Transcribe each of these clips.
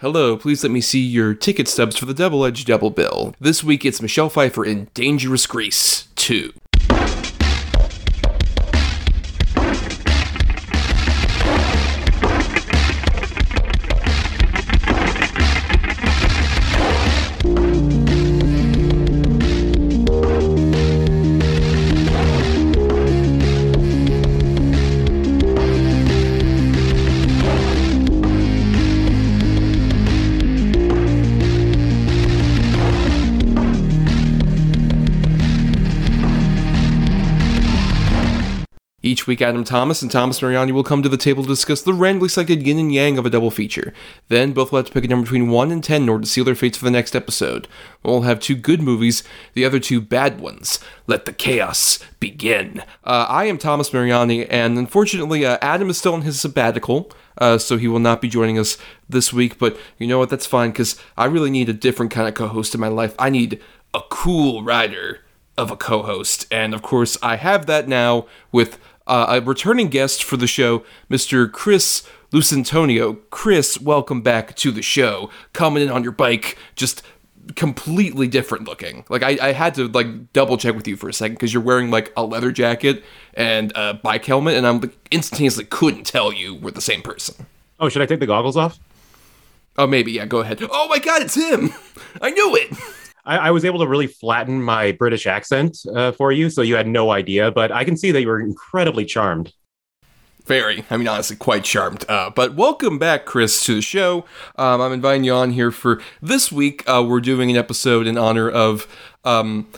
Hello, please let me see your ticket stubs for the Double Edge Double Bill. This week it's Michelle Pfeiffer in Dangerous Grease 2. Week, Adam Thomas and Thomas Mariani will come to the table to discuss the randomly selected yin and yang of a double feature. Then, both will have to pick a number between 1 and 10 in order to seal their fates for the next episode. We'll have two good movies, the other two bad ones. Let the chaos begin. Uh, I am Thomas Mariani, and unfortunately, uh, Adam is still on his sabbatical. Uh, so he will not be joining us this week, but you know what? That's fine because I really need a different kind of co host in my life. I need a cool rider of a co host. And of course, I have that now with uh, a returning guest for the show, Mr. Chris Luciantonio. Chris, welcome back to the show. Coming in on your bike, just completely different looking. Like I, I had to like double check with you for a second because you're wearing like a leather jacket and a bike helmet, and I'm like instantaneously couldn't tell you were the same person. Oh, should I take the goggles off? Oh, maybe yeah. Go ahead. Oh my God, it's him! I knew it. I, I was able to really flatten my British accent uh, for you, so you had no idea. But I can see that you were incredibly charmed. Very. I mean, honestly, quite charmed. Uh, but welcome back, Chris, to the show. Um, I'm inviting you on here for this week. Uh, we're doing an episode in honor of um,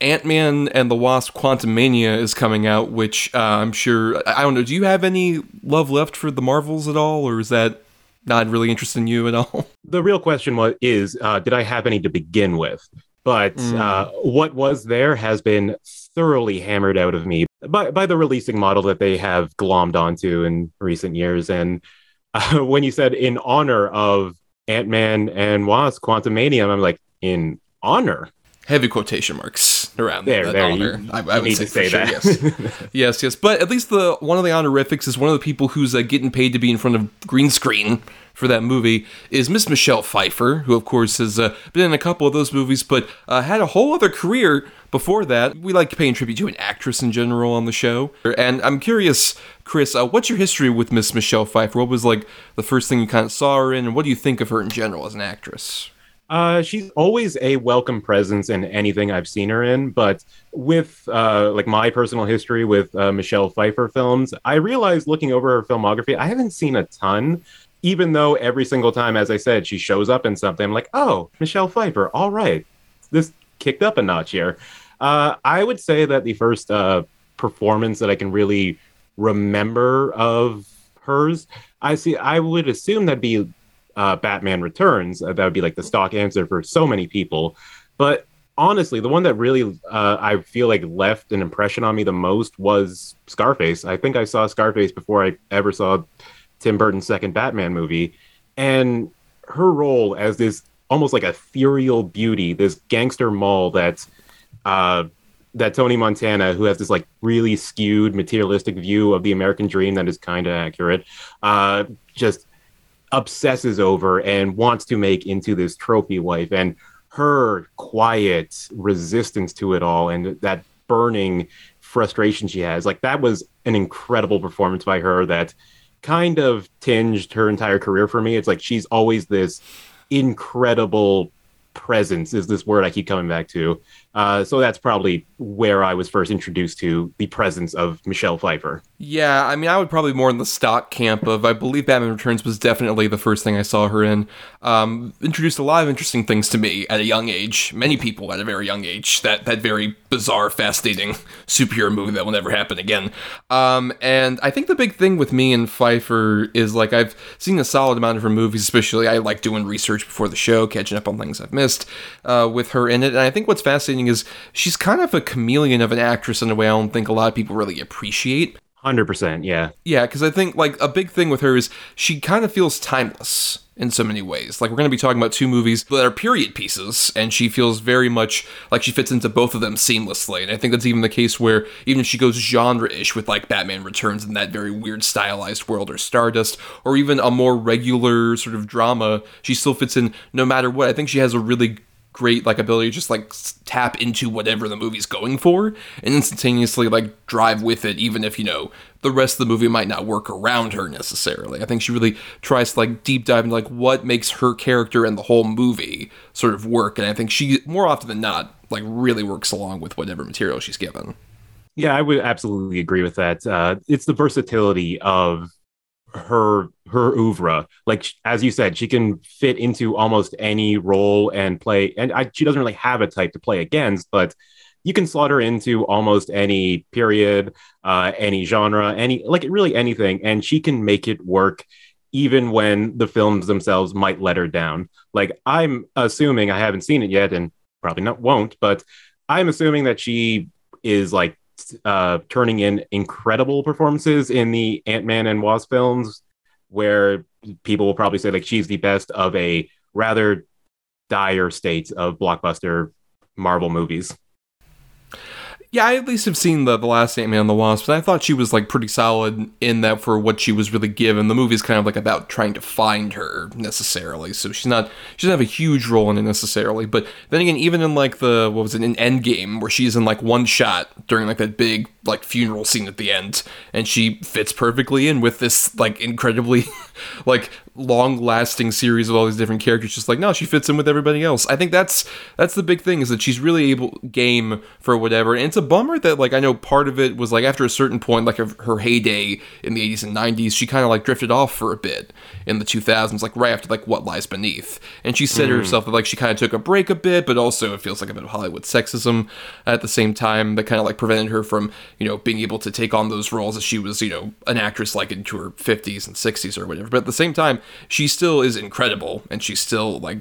Ant Man and the Wasp Quantumania is coming out, which uh, I'm sure. I don't know. Do you have any love left for the Marvels at all, or is that not really interested in you at all? The real question was is uh, did I have any to begin with? But mm. uh, what was there has been thoroughly hammered out of me by, by the releasing model that they have glommed onto in recent years. And uh, when you said in honor of Ant Man and Wasp Quantumania, I'm like, in honor? Heavy quotation marks around there. That there, honor. You, I, I would say, say sure, that. yes. yes, yes. But at least the one of the honorifics is one of the people who's uh, getting paid to be in front of green screen for that movie is Miss Michelle Pfeiffer, who of course has uh, been in a couple of those movies, but uh, had a whole other career before that. We like paying tribute to an actress in general on the show, and I'm curious, Chris, uh, what's your history with Miss Michelle Pfeiffer? What was like the first thing you kind of saw her in, and what do you think of her in general as an actress? Uh, she's always a welcome presence in anything I've seen her in, but with uh, like my personal history with uh, Michelle Pfeiffer films, I realized looking over her filmography, I haven't seen a ton even though every single time, as I said, she shows up in something, I'm like, oh, Michelle Pfeiffer, all right, this kicked up a notch here. Uh, I would say that the first uh, performance that I can really remember of hers, I see. I would assume that'd be uh, Batman Returns. Uh, that would be like the stock answer for so many people. But honestly, the one that really uh, I feel like left an impression on me the most was Scarface. I think I saw Scarface before I ever saw Tim Burton's second Batman movie, and her role as this almost like ethereal beauty, this gangster mole that uh, that Tony Montana, who has this like really skewed materialistic view of the American dream that is kind of accurate, uh, just obsesses over and wants to make into this trophy wife, and her quiet resistance to it all, and that burning frustration she has, like that was an incredible performance by her that kind of tinged her entire career for me. It's like she's always this incredible presence is this word I keep coming back to. Uh, so that's probably where I was first introduced to the presence of Michelle Pfeiffer. Yeah, I mean, I would probably more in the stock camp of. I believe Batman Returns was definitely the first thing I saw her in. Um, introduced a lot of interesting things to me at a young age. Many people at a very young age. That that very bizarre, fascinating superhero movie that will never happen again. Um, and I think the big thing with me and Pfeiffer is like I've seen a solid amount of her movies. Especially, I like doing research before the show, catching up on things I've missed uh, with her in it. And I think what's fascinating is she's kind of a chameleon of an actress in a way I don't think a lot of people really appreciate. Hundred percent, yeah, Yeah, because I think like a big thing with her is she kind of feels timeless in so many ways. Like we're going to be talking about two movies that are period pieces, and she feels very much like she fits into both of them seamlessly. And I think that's even the case where even if she goes genre-ish with like Batman Returns in that very weird stylized world, or Stardust, or even a more regular sort of drama, she still fits in no matter what. I think she has a really great like ability to just like tap into whatever the movie's going for and instantaneously like drive with it even if you know the rest of the movie might not work around her necessarily i think she really tries to like deep dive into like what makes her character and the whole movie sort of work and i think she more often than not like really works along with whatever material she's given yeah. I would absolutely agree with that. Uh, it's the versatility of her her oeuvre. Like as you said, she can fit into almost any role and play. And I, she doesn't really have a type to play against, but you can slot her into almost any period, uh, any genre, any like really anything, and she can make it work. Even when the films themselves might let her down. Like I'm assuming I haven't seen it yet, and probably not won't, but I'm assuming that she is like uh, turning in incredible performances in the Ant Man and Wasp films, where people will probably say like she's the best of a rather dire state of blockbuster Marvel movies. Yeah, I at least have seen the, the last Ant Man and the Wasp, and I thought she was like pretty solid in that for what she was really given. The movie's kind of like about trying to find her necessarily, so she's not she doesn't have a huge role in it necessarily. But then again, even in like the what was it in Endgame, where she's in like one shot during like that big like funeral scene at the end, and she fits perfectly in with this like incredibly like long lasting series of all these different characters. Just like no, she fits in with everybody else. I think that's that's the big thing is that she's really able game for whatever. And it's a bummer that like I know part of it was like after a certain point, like of her heyday in the 80s and 90s, she kind of like drifted off for a bit in the 2000s, like right after like What Lies Beneath. And she said mm. herself that like she kind of took a break a bit, but also it feels like a bit of Hollywood sexism at the same time that kind of like prevented her from you know being able to take on those roles as she was you know an actress like into her 50s and 60s or whatever. But at the same time, she still is incredible, and she still like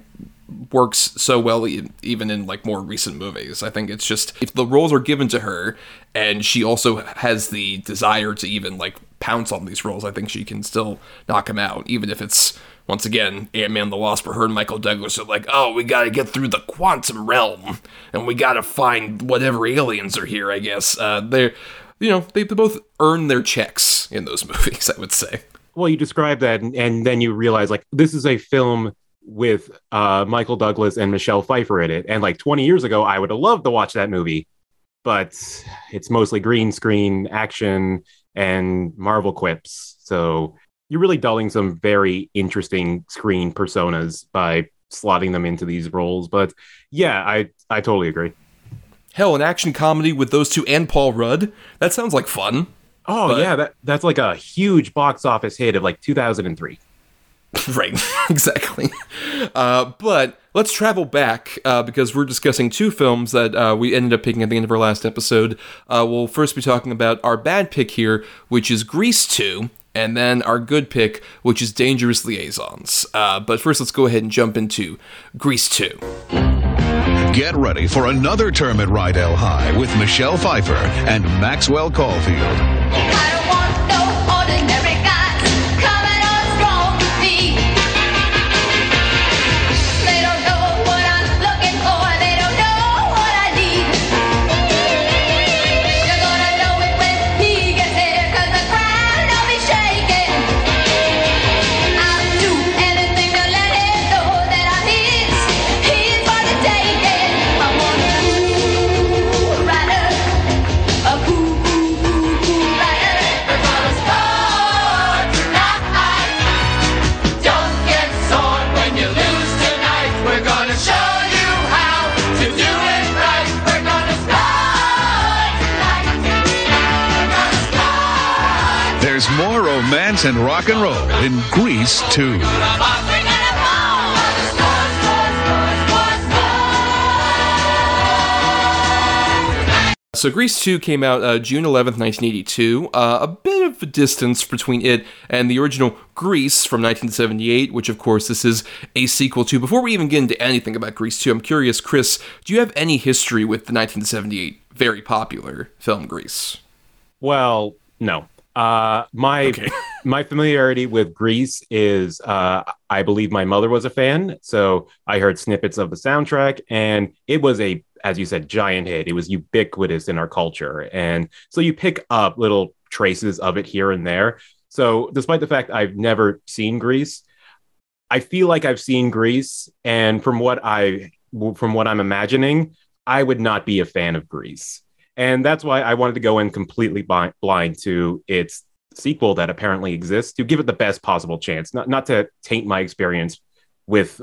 works so well even in like more recent movies. I think it's just if the roles are given to her and she also has the desire to even like pounce on these roles, I think she can still knock them out even if it's once again Ant-Man the Wasp or her and Michael Douglas are like, "Oh, we got to get through the quantum realm and we got to find whatever aliens are here, I guess." Uh they're you know, they both earn their checks in those movies, I would say. Well, you describe that, and, and then you realize like this is a film with uh, Michael Douglas and Michelle Pfeiffer in it. And like 20 years ago, I would have loved to watch that movie, but it's mostly green screen action and Marvel quips. So you're really dulling some very interesting screen personas by slotting them into these roles. But yeah, I I totally agree. Hell, an action comedy with those two and Paul Rudd? That sounds like fun. Oh But- yeah, that that's like a huge box office hit of like 2003. right, exactly. Uh, but let's travel back uh, because we're discussing two films that uh, we ended up picking at the end of our last episode. Uh, we'll first be talking about our bad pick here, which is Grease 2, and then our good pick, which is Dangerous Liaisons. Uh, but first, let's go ahead and jump into Grease 2. Get ready for another term at Rydell High with Michelle Pfeiffer and Maxwell Caulfield. Romance and rock and roll in Grease 2. We're gonna ball. Score, score, score, score, score. So Grease 2 came out uh, June 11th, 1982. Uh, a bit of a distance between it and the original Grease from 1978, which of course this is a sequel to. Before we even get into anything about Grease 2, I'm curious, Chris, do you have any history with the 1978 very popular film Grease? Well, no. Uh, my Okay. my familiarity with Grease is uh, I believe my mother was a fan, so I heard snippets of the soundtrack, and it was a, as you said, giant hit. It was ubiquitous in our culture, and so you pick up little traces of it here and there. So, despite the fact I've never seen Grease, I feel like I've seen Grease, and from what I from what I'm imagining, I would not be a fan of Grease. And that's why I wanted to go in completely blind to its sequel that apparently exists to give it the best possible chance, not not to taint my experience with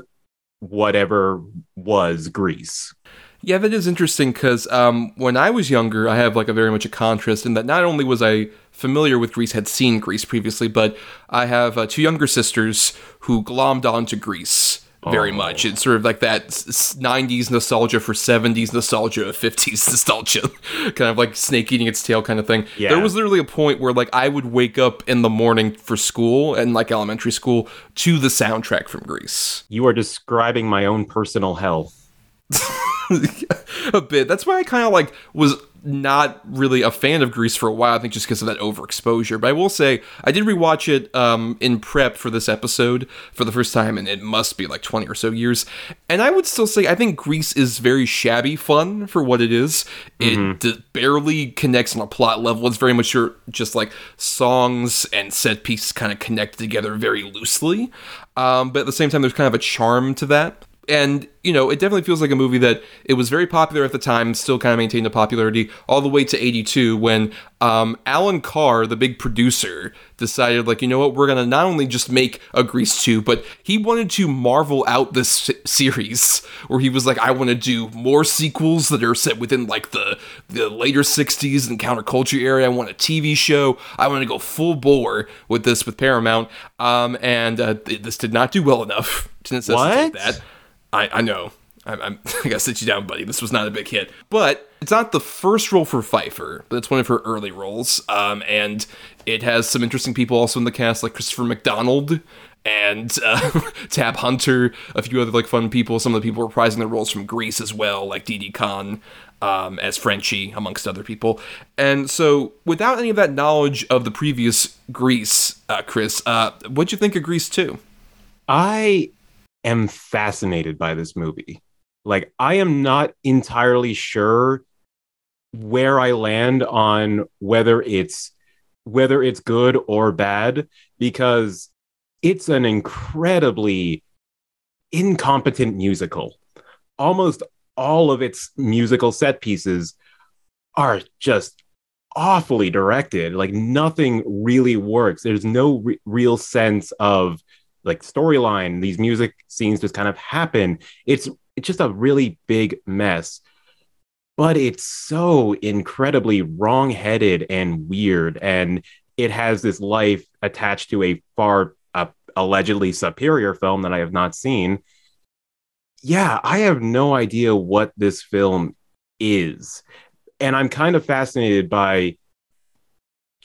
whatever was grease. Yeah, that is interesting because um, when I was younger, I have like a very much a contrast in that not only was I familiar with grease had seen grease previously, but I have uh, two younger sisters who glommed onto Grease very Oh. much. It's sort of like that s- s- 90s nostalgia for 70s nostalgia, 50s nostalgia, kind of like snake eating its tail kind of thing. Yeah. There was literally a point where like I would wake up in the morning for school and like elementary school to the soundtrack from Grease. You are describing my own personal hell. a bit. That's why I kind of like was not really a fan of Grease for a while. I think just because of that overexposure. But I will say I did rewatch it um, in prep for this episode for the first time, and it must be like twenty or so years. And I would still say I think Grease is very shabby fun for what it is. It d- barely connects on a plot level. It's very much your- just like songs and set pieces kind of connect together very loosely. Um, but at the same time, there's kind of a charm to that and you know it definitely feels like a movie that it was very popular at the time still kind of maintained a popularity all the way to 82 when um, allan carr the big producer decided like you know what? We're gonna not only just make a grease 2 but he wanted to marvel out this series where he was like i want to do more sequels that are set within like the the later 60s and counterculture area. I want a tv show. I want to go full bore with this with paramount um, and uh, th- this did not do well enough to necessitate What? that I, I know. I'm, I'm, I gotta sit you down, buddy. This was not a big hit. But it's not the first role for Pfeiffer, but it's one of her early roles. Um, and it has some interesting people also in the cast, like Christopher McDonald and uh, Tab Hunter, a few other like fun people. Some of the people reprising their roles from Grease as well, like Didi Conn um, as Frenchie, amongst other people. And so, without any of that knowledge of the previous Grease, uh, Chris, uh, what'd you think of Grease 2? I am fascinated by this movie. Like, I am not entirely sure where I land on whether it's whether it's good or bad because it's an incredibly incompetent musical. Almost all of its musical set pieces are just awfully directed. Like nothing really works. There's no re- real sense of like storyline. These music scenes just kind of happen. It's it's just a really big mess. But it's so incredibly wrong-headed and weird, and it has this life attached to a far uh, allegedly superior film that I have not seen. Yeah, I have no idea what this film is. And I'm kind of fascinated by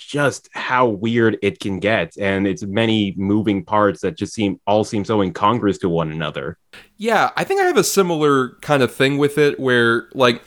just how weird it can get and its many moving parts that just seem all seem so incongruous to one another. Yeah, I think I have a similar kind of thing with it where, like,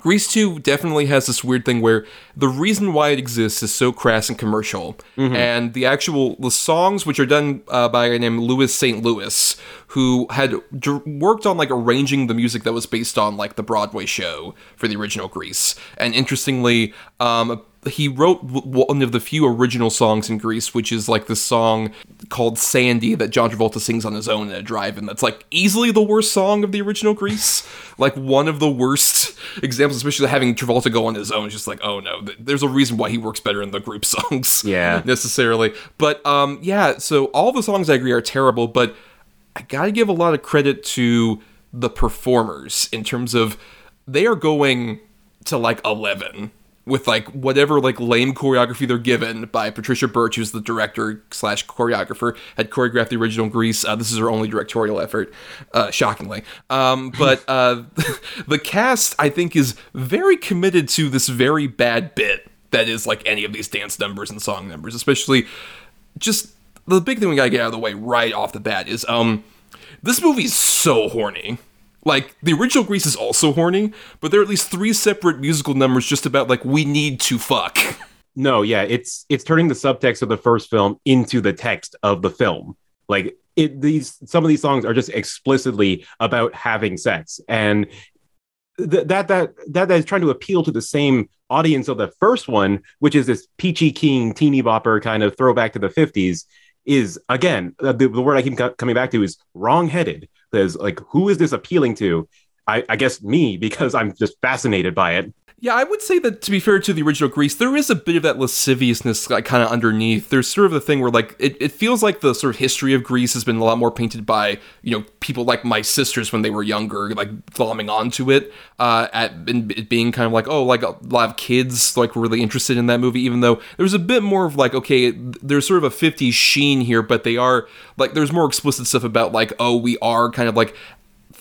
Grease 2 definitely has this weird thing where the reason why it exists is so crass and commercial. And the actual the songs, which are done uh, by a guy named Louis St. Louis, who had d- worked on like arranging the music that was based on like the Broadway show for the original Grease. And interestingly, um, he wrote one of the few original songs in Grease, which is like the song called Sandy that John Travolta sings on his own in a drive-in. That's like easily the worst song of the original Grease. like one of the worst examples, especially having Travolta go on his own. It's just like, oh no, there's a reason why he works better in the group songs. Yeah. necessarily. But um, yeah. So all the songs I agree are terrible, but I gotta give a lot of credit to the performers in terms of they are going to like 11 with like whatever like lame choreography they're given by Patricia Birch, who's the director slash choreographer, had choreographed the original Grease. Uh, this is her only directorial effort, uh, shockingly. Um, but uh, the cast, I think, is very committed to this very bad bit that is like any of these dance numbers and song numbers, especially just the big thing we gotta get out of the way right off the bat is um this movie's so horny. Like the original Grease is also horny, but there are at least three separate musical numbers just about like we need to fuck. No, yeah, it's it's turning the subtext of the first film into the text of the film. Like it these some of these songs are just explicitly about having sex and th- that that that that is trying to appeal to the same audience of the first one, which is this peachy keen teeny bopper kind of throwback to the 50s is again uh, the, the word I keep co- coming back to is wrong-headed. There's like who is this appealing to? I, I guess me because I'm just fascinated by it. Yeah, I would say that to be fair to the original Grease, there is a bit of that lasciviousness like, kind of underneath. There's sort of the thing where like it, it feels like the sort of history of Grease has been a lot more painted by you know people like my sisters when they were younger, like glomming onto it uh, at and it being kind of like oh like a lot of kids like were really interested in that movie, even though there's a bit more of like okay there's sort of a 50s sheen here, but they are like there's more explicit stuff about like oh we are kind of like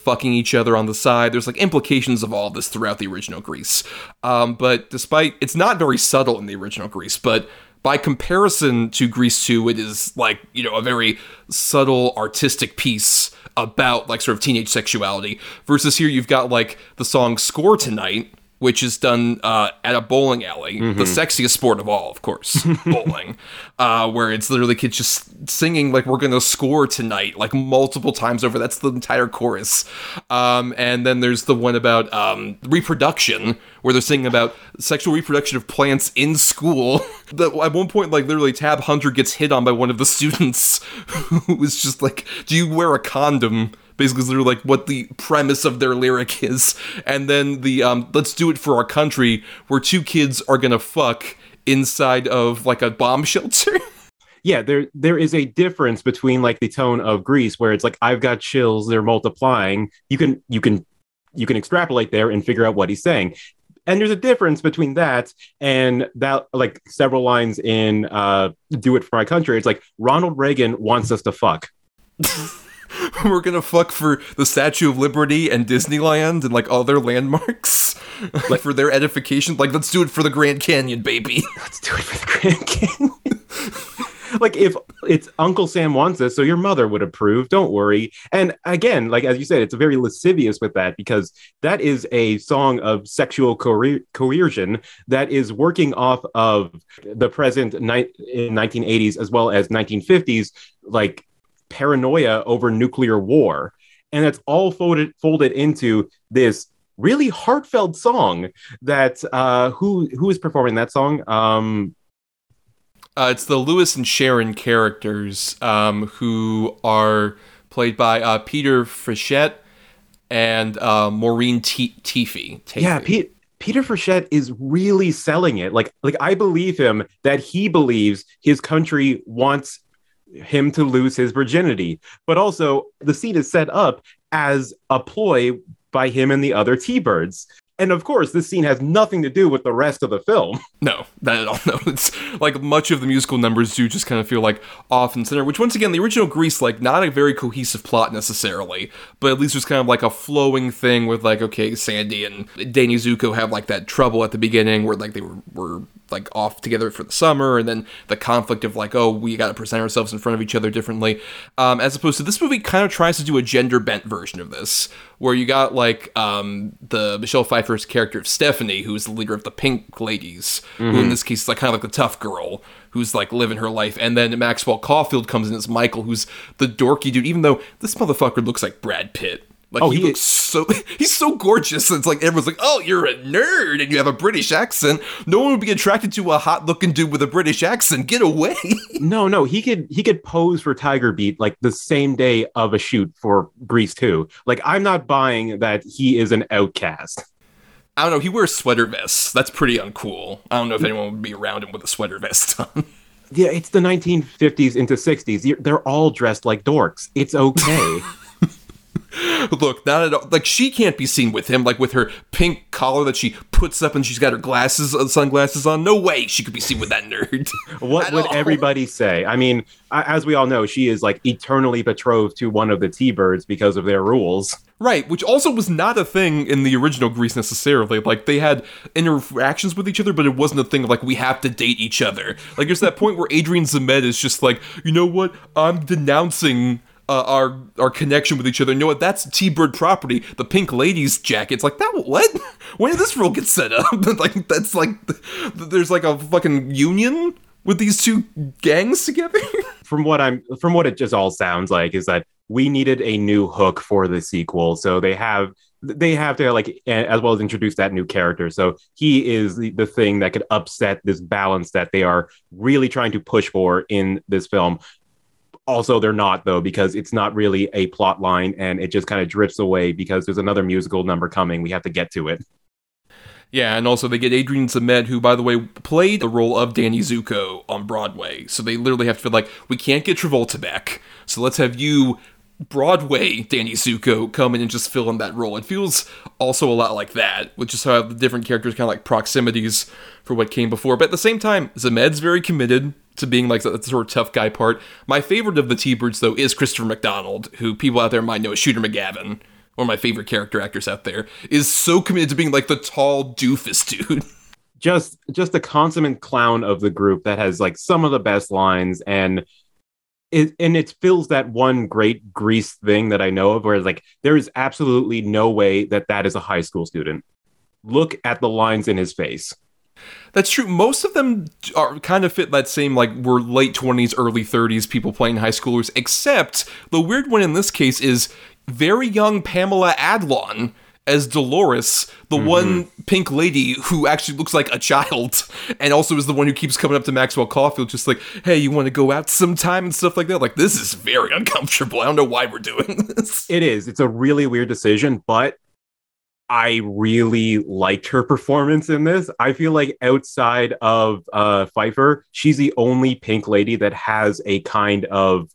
fucking each other on the side. There's like implications of all this throughout the original Grease. Um, but despite it's not very subtle in the original Grease, but by comparison to Grease 2, it is like, you know, a very subtle artistic piece about like sort of teenage sexuality. Versus here you've got like the song Score Tonight, which is done uh, at a bowling alley, the sexiest sport of all, of course, bowling, uh, where it's literally kids just singing like we're gonna score tonight, like multiple times over. That's the entire chorus. Um, and then there's the one about um, reproduction, where they're singing about sexual reproduction of plants in school. The- at one point, like literally, Tab Hunter gets hit on by one of the students, who was just like, "Do you wear a condom?" Basically they're like what the premise of their lyric is. And then the um let's do it for our country where two kids are gonna fuck inside of like a bomb shelter. Yeah there there is a difference between like the tone of grease where it's like i've got chills they're multiplying. You can you can you can extrapolate there and figure out what he's saying. And there's a difference between that and that like several lines in uh do it for my country. It's like ronald reagan wants us to fuck we're gonna fuck for the statue of liberty and disneyland and like other landmarks like for their edification. Like let's do it for the grand canyon baby. Let's do it for the grand canyon. Like if it's uncle sam wants this so your mother would approve. Don't worry. And again like as you said it's very lascivious with that because that is a song of sexual coer- coercion that is working off of the present ni- in 1980s as well as 1950s like paranoia over nuclear war and that's all folded folded into this really heartfelt song that uh who who is performing that song um uh, it's the lewis and sharon characters um, who are played by uh, peter frechette and uh, maureen T- Teefy. Yeah. Pete, Peter Frechette is really selling it. Like, like I believe him that he believes his country wants him to lose his virginity, but also the scene is set up as a ploy by him and the other T-birds. And of course, this scene has nothing to do with the rest of the film. No, not at all. No, it's like much of the musical numbers do just kind of feel like off and center. Which, once again, the original Grease, like not a very cohesive plot necessarily, but at least there's kind of like a flowing thing with like, okay, Sandy and Danny Zuko have like that trouble at the beginning where like they were were like off together for the summer, and then the conflict of like, oh, we got to present ourselves in front of each other differently, um, as opposed to this movie kind of tries to do a gender bent version of this, where you got like um, the Michelle Pfeiffer's character of Stephanie, who is the leader of the Pink Ladies, who in this case is like kind of like the tough girl who's like living her life, and then Maxwell Caulfield comes in as Michael, who's the dorky dude, even though this motherfucker looks like Brad Pitt. Like Oh, he, he looks so he's so gorgeous. It's like everyone's like, "Oh, you're a nerd and you have a British accent." No one would be attracted to a hot-looking dude with a British accent. Get away. No, no, he could he could pose for Tiger Beat like the same day of a shoot for Grease 2. Like I'm not buying that he is an outcast. I don't know. He wears sweater vests. That's pretty uncool. I don't know if anyone would be around him with a sweater vest on. Yeah, it's the 1950s into 60s. They're all dressed like dorks. It's okay. Look, not at all. Like she can't be seen with him, like with her pink collar that she puts up and she's got her glasses, uh, sunglasses on. No way she could be seen with that nerd. what would all. everybody say? I mean, as we all know, she is like eternally betrothed to one of the T-birds because of their rules. Right, which also was not a thing in the original Grease necessarily. Like they had interactions with each other, but it wasn't a thing of like we have to date each other. Like there's that point where Adrian Zmed is just like, you know what? I'm denouncing uh, our our connection with each other. You know what? That's T Bird property. The Pink Ladies jackets. Like that. What? When did this rule get set up? like that's like there's like a fucking union with these two gangs together. from what I'm from what it just all sounds like is that we needed a new hook for the sequel. So they have they have to like as well as introduce that new character. So he is the, the thing that could upset this balance that they are really trying to push for in this film. Also, they're not though because it's not really a plot line and it just kind of drifts away because there's another musical number coming. We have to get to it. Yeah, and also they get Adrian Zmed, who, by the way, played the role of Danny Zuko on Broadway. So they literally have to feel like, we can't get Travolta back, so let's have you, Broadway Danny Zuko, come in and just fill in that role. It feels also a lot like that, which is how the different characters kind of like proximities for what came before. But at the same time, Zmed's very committed to being like the sort of tough guy part. My favorite of the T-Birds, though, is Christopher McDonald, who people out there might know as Shooter McGavin one of my favorite character actors out there, is so committed to being like the tall doofus dude. just just a consummate clown of the group that has like some of the best lines and it and it fills that one great grease thing that I know of where like there is absolutely no way that that is a high school student. Look at the lines in his face. That's true. Most of them are kind of fit that same like we're late twenties, early thirties people playing high schoolers. Except the weird one in this case is very young Pamela Adlon as Dolores, the mm-hmm. one pink lady who actually looks like a child, and also is the one who keeps coming up to Maxwell Caulfield, just like, "Hey, you want to go out sometime?" and stuff like that. Like, this is very uncomfortable. I don't know why we're doing this. It is. It's a really weird decision, but I really liked her performance in this. I feel like outside of uh, Pfeiffer, she's the only pink lady that has a kind of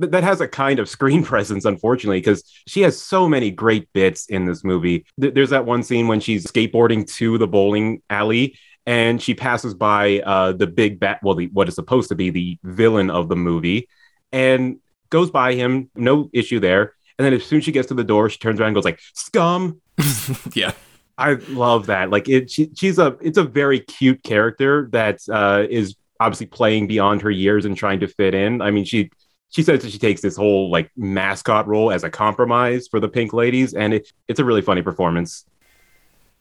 that has a kind of screen presence, unfortunately, because she has so many great bits in this movie. Th- There's that one scene when she's skateboarding to the bowling alley and she passes by uh, the big bat, well, the, what is supposed to be the villain of the movie, and goes by him, no issue there. And then as soon as she gets to the door, she turns around and goes like, "Scum." yeah. I love that. Like it, she, she's a, it's a very cute character that uh, is obviously playing beyond her years and trying to fit in. I mean, she, she says that she takes this whole like mascot role as a compromise for the Pink Ladies, and it, it's a really funny performance.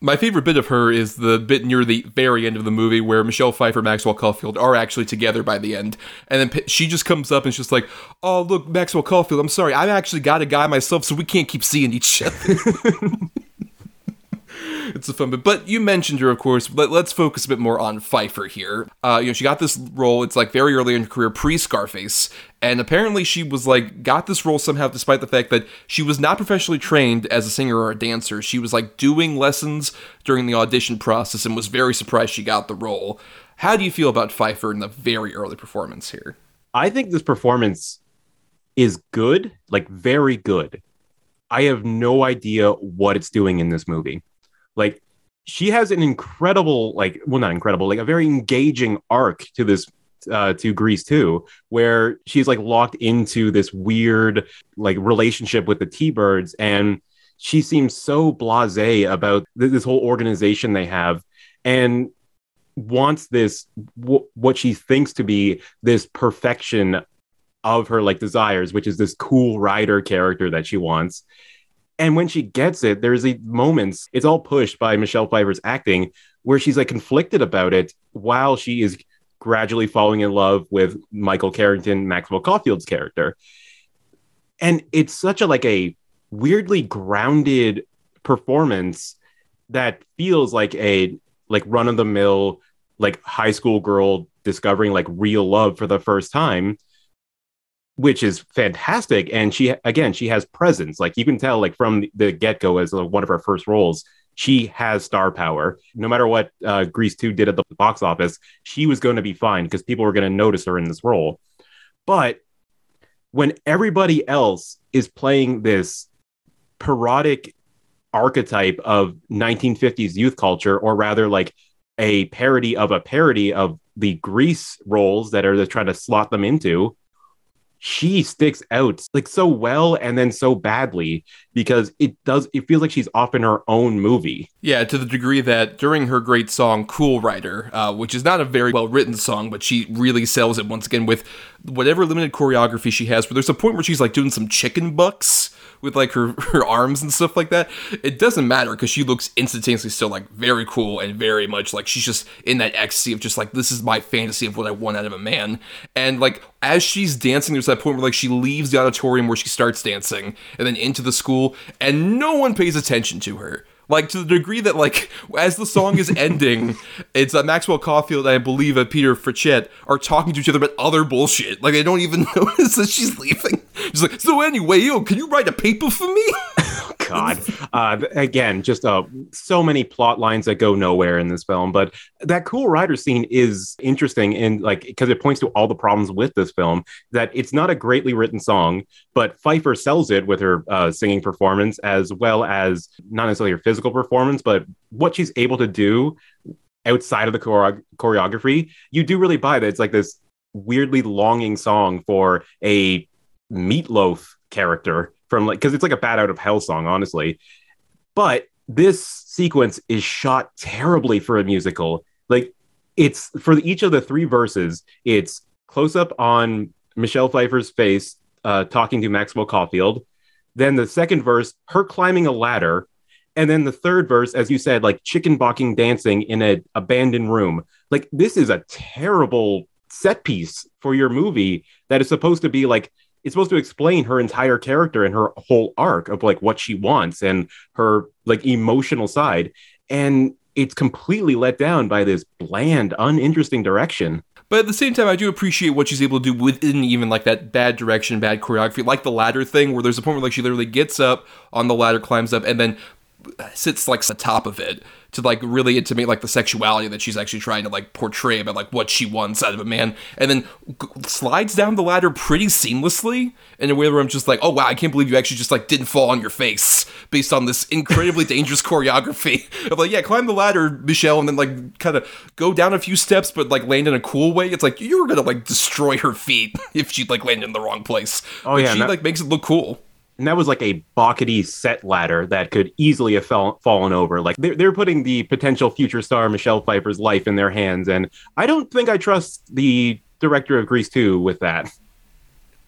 My favorite bit of her is the bit near the very end of the movie where Michelle Pfeiffer and Maxwell Caulfield are actually together by the end. And then she just comes up and she's just like, Oh, look, Maxwell Caulfield, I'm sorry. I've actually got a guy myself, so we can't keep seeing each other. it's a fun bit. But you mentioned her, of course. Let, let's focus a bit more on Pfeiffer here. Uh, you know, she got this role, it's like very early in her career, pre Scarface. And apparently she was like, got this role somehow despite the fact that she was not professionally trained as a singer or a dancer. She was like doing lessons during the audition process and was very surprised she got the role. How do you feel about Pfeiffer in the very early performance here? I think this performance is good, like very good. I have no idea what it's doing in this movie. Like she has an incredible, like, well, not incredible, like a very engaging arc to this uh to Grease too, where she's like locked into this weird like relationship with the T-Birds and she seems so blasé about th- this whole organization they have and wants this w- what she thinks to be this perfection of her like desires which is this cool rider character that she wants and when she gets it there's a moments it's all pushed by michelle pfeiffer's acting where she's like conflicted about it while she is gradually falling in love with michael carrington maxwell caulfield's character. And it's such a like a weirdly grounded performance that feels like a like run of the mill like high school girl discovering like real love for the first time which is fantastic. And she again she has presence. Like you can tell like from the get-go as like, one of her first roles she has star power. No matter what uh, grease 2 did at the box office she was going to be fine because people were going to notice her in this role. But when everybody else is playing this parodic archetype of 1950s youth culture or rather like a parody of a parody of the grease roles that are they're trying to slot them into she sticks out like so well and then so badly because it does it feels like she's off in her own movie Yeah, to the degree that during her great song "Cool Rider," uh, which is not a very well written song, but she really sells it once again with whatever limited choreography she has. Where there's a point where she's like doing some chicken bucks with like her her arms and stuff like that. It doesn't matter because she looks instantaneously still like very cool and very much like she's just in that ecstasy of just like this is my fantasy of what I want out of a man. And like as she's dancing, there's that point where like she leaves the auditorium where she starts dancing and then into the school, and no one pays attention to her. Like to the degree that like as the song is ending, it's uh, Maxwell Caulfield and I believe uh, Peter Frechette are talking to each other about other bullshit. Like they don't even notice that she's leaving. She's like, so anyway, yo, can you write a paper for me? God. Uh, again, just uh, so many plot lines that go nowhere in this film. But that cool rider scene is interesting in like because it points to all the problems with this film. That it's not a greatly written song, but Pfeiffer sells it with her uh, singing performance as well as not necessarily her physical performance, but what she's able to do outside of the chore- choreography. You do really buy that it's like this weirdly longing song for a meatloaf character from like because it's like a bat out of hell song honestly but this sequence is shot terribly for a musical like it's for each of the three verses it's close up on michelle pfeiffer's face uh, talking to maxwell caulfield then the second verse her climbing a ladder and then the third verse as you said like chicken balking dancing in an abandoned room. Like this is a terrible set piece for your movie that is supposed to be like it's supposed to explain her entire character and her whole arc of like what she wants and her like emotional side. And it's completely let down by this bland uninteresting direction. But at the same time, I do appreciate what she's able to do within even like that bad direction, bad choreography, like the ladder thing, where there's a point where like she literally gets up on the ladder, climbs up, and then sits like the top of it to like really intimate like the sexuality that she's actually trying to like portray about like what she wants out of a man, and then g- slides down the ladder pretty seamlessly in a way where I'm just like, oh wow, I can't believe you actually just like didn't fall on your face based on this incredibly dangerous choreography of like, yeah, climb the ladder, Michelle, and then like kind of go down a few steps, but like land in a cool way. It's like you were gonna like destroy her feet if she'd like landed in the wrong place. Oh, But yeah, she that- like makes it look cool. And that was like a balkety set ladder that could easily have fell, fallen over. Like they're, they're putting the potential future star Michelle Pfeiffer's life in their hands, and I don't think I trust the director of Grease 2 with that.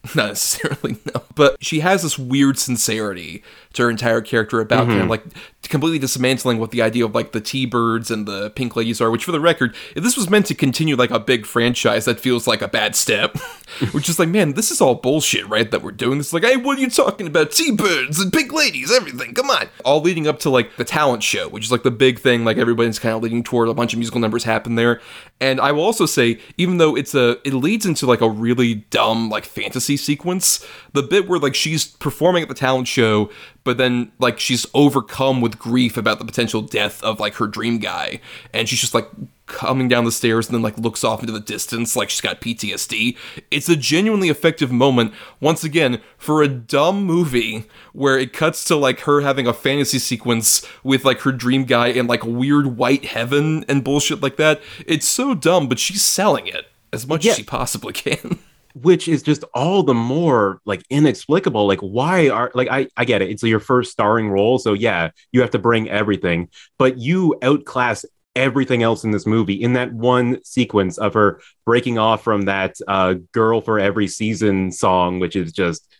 Not necessarily, no. But she has this weird sincerity to her entire character about kind of mm-hmm. like completely dismantling what the idea of like the T-Birds and the Pink Ladies are, which for the record, if this was meant to continue like a big franchise, that feels like a bad step. which is like, man, this is all bullshit, right? That we're doing this. Like, hey, what are you talking about? T-Birds and Pink Ladies, everything, come on. All leading up to like the talent show, which is like the big thing, like everybody's kind of leading toward a bunch of musical numbers happen there. And I will also say, even though it's a, it leads into like a really dumb like fantasy sequence, the bit where like she's performing at the talent show, but then like she's overcome with grief about the potential death of like her dream guy, and she's just like coming down the stairs and then like looks off into the distance like she's got PTSD. It's a genuinely effective moment once again for a dumb movie where it cuts to like her having a fantasy sequence with like her dream guy in like weird white heaven and bullshit like that. It's so dumb, but she's selling it as much Yeah. as she possibly can. which is just all the more like inexplicable like why are like i i get it it's your first starring role so yeah you have to bring everything but you outclass everything else in this movie in that one sequence of her breaking off from that uh girl for every season song which is just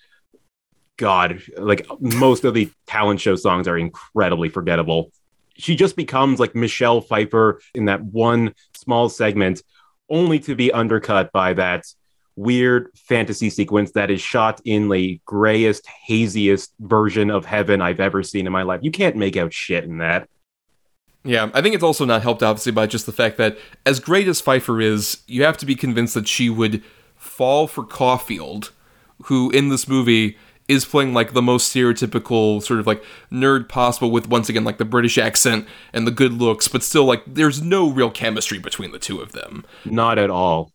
god like most of the talent show songs are incredibly forgettable. She just becomes like michelle pfeiffer in that one small segment only to be undercut by that weird fantasy sequence that is shot in the grayest, haziest version of heaven I've ever seen in my life. You can't make out shit in that. Yeah, I think it's also not helped obviously by just the fact that as great as Pfeiffer is, you have to be convinced that she would fall for Caulfield, who in this movie is playing like the most stereotypical sort of like nerd possible with once again like the British accent and the good looks, but still like there's no real chemistry between the two of them. Not at all.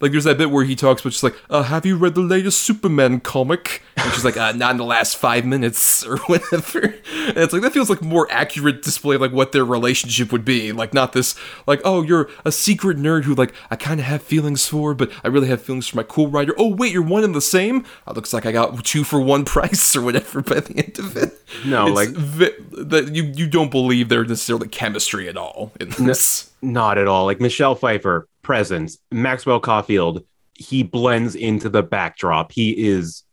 Like there's that bit where he talks, but she's like, uh, "Have you read the latest Superman comic?" And she's like, uh, "Not in the last five minutes or whatever." And it's like that feels like more accurate display of like what their relationship would be. Like not this like, "Oh, you're a secret nerd who like I kind of have feelings for, but I really have feelings for my cool rider." Oh wait, you're one and the same. Uh, looks like I got two for one price or whatever by the end of it. No, It's like- vi- that you you don't believe there's necessarily chemistry at all in this. Not at all. Like Michelle Pfeiffer, presence. Maxwell Caulfield, he blends into the backdrop. He is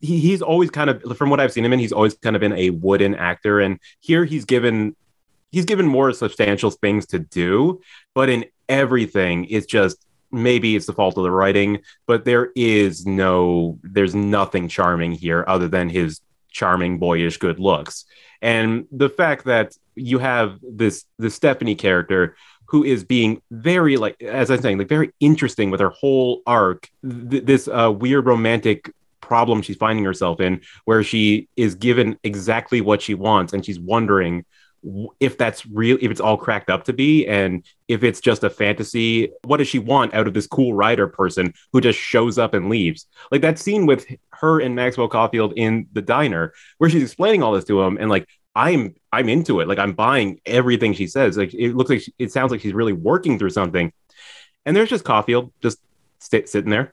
he, he's always kind of from what I've seen him in, he's always kind of been a wooden actor. And here he's given he's given more substantial things to do, but in everything, it's just maybe it's the fault of the writing, but there is no there's nothing charming here other than his charming boyish good looks. And the fact that you have this the Stephanie character who is being very like as i'm saying like very interesting with her whole arc. Th- this uh, weird romantic problem she's finding herself in where she is given exactly what she wants and she's wondering if that's real if it's all cracked up to be and if it's just a fantasy. What does she want out of this cool rider person who just shows up and leaves? Like that scene with her and maxwell caulfield in the diner where she's explaining all this to him and like I'm I'm into it. Like I'm buying everything she says. Like it looks like she, it sounds like she's really working through something. And there's just Caulfield just sit, sitting there,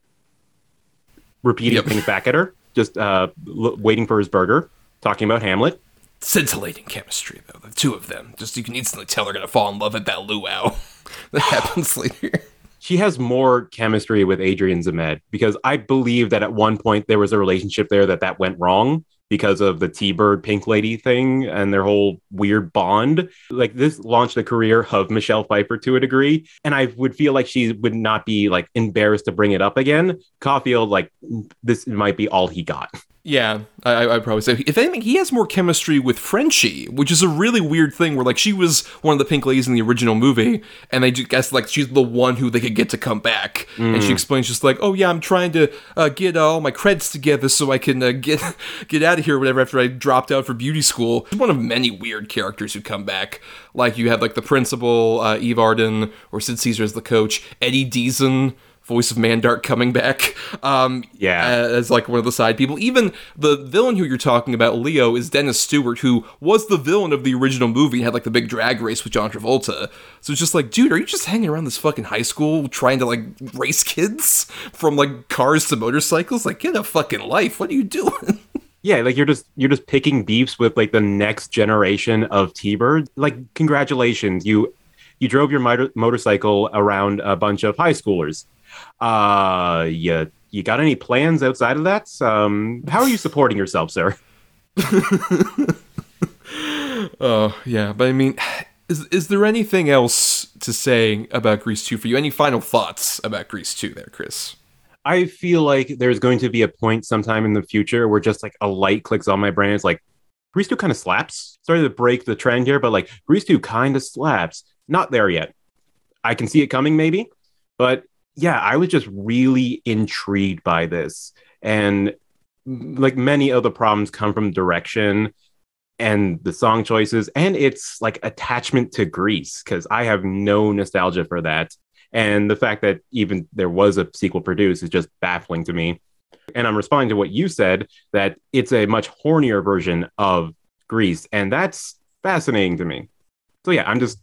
repeating Yep. things back at her, just uh, l- waiting for his burger, talking about Hamlet. scintillating chemistry though the two of them just you can instantly tell they're gonna fall in love at that luau that happens later She has more chemistry with Adrian Zmed because I believe that at one point there was a relationship there that that went wrong because of the T-Bird Pink Lady thing and their whole weird bond. Like this launched the career of Michelle Pfeiffer to a degree, and I would feel like she would not be like embarrassed to bring it up again. Caulfield, like this might be all he got. Yeah I, I- i'd probably say if anything he has more chemistry with frenchie which is a really weird thing where like she was one of the pink ladies in the original movie and they just guess like she's the one who they could get to come back. And she explains just like oh yeah i'm trying to uh, get uh, all my credits together so i can uh, get get out of here or whatever after i dropped out for beauty school. She's one of many weird characters who come back. Like you have like the principal uh, eve arden or sid caesar as the coach eddie deezen voice of Mandark coming back. Um, Yeah. as like one of the side people. Even the villain who you're talking about, Leo, is Dennis Stewart, who was the villain of the original movie and had like the big drag race with John Travolta. So it's just like, dude, are you just hanging around this fucking high school trying to like race kids from like cars to motorcycles? Like, get a fucking life. What are you doing? Yeah, like you're just you're just picking beefs with like the next generation of T-Bird. Like congratulations, you you drove your motor- motorcycle around a bunch of high schoolers. Uh you you got any plans outside of that? Um how are you supporting yourself, sir? Oh yeah, but I mean, is is there anything else to say about Grease Two for you? Any final thoughts about Grease Two, there, Chris? I feel like there's going to be a point sometime in the future where just like a light clicks on my brain. It's like Grease 2 kind of slaps. Sorry to break the trend here, but like Grease 2 kind of slaps. Not there yet. I can see it coming maybe, but yeah, I was just really intrigued by this. And like many of the problems come from direction and the song choices and its like attachment to Grease because I have no nostalgia for that. And the fact that even there was a sequel produced is just baffling to me. And I'm responding to what you said that it's a much hornier version of Grease, and that's fascinating to me. So yeah, I'm just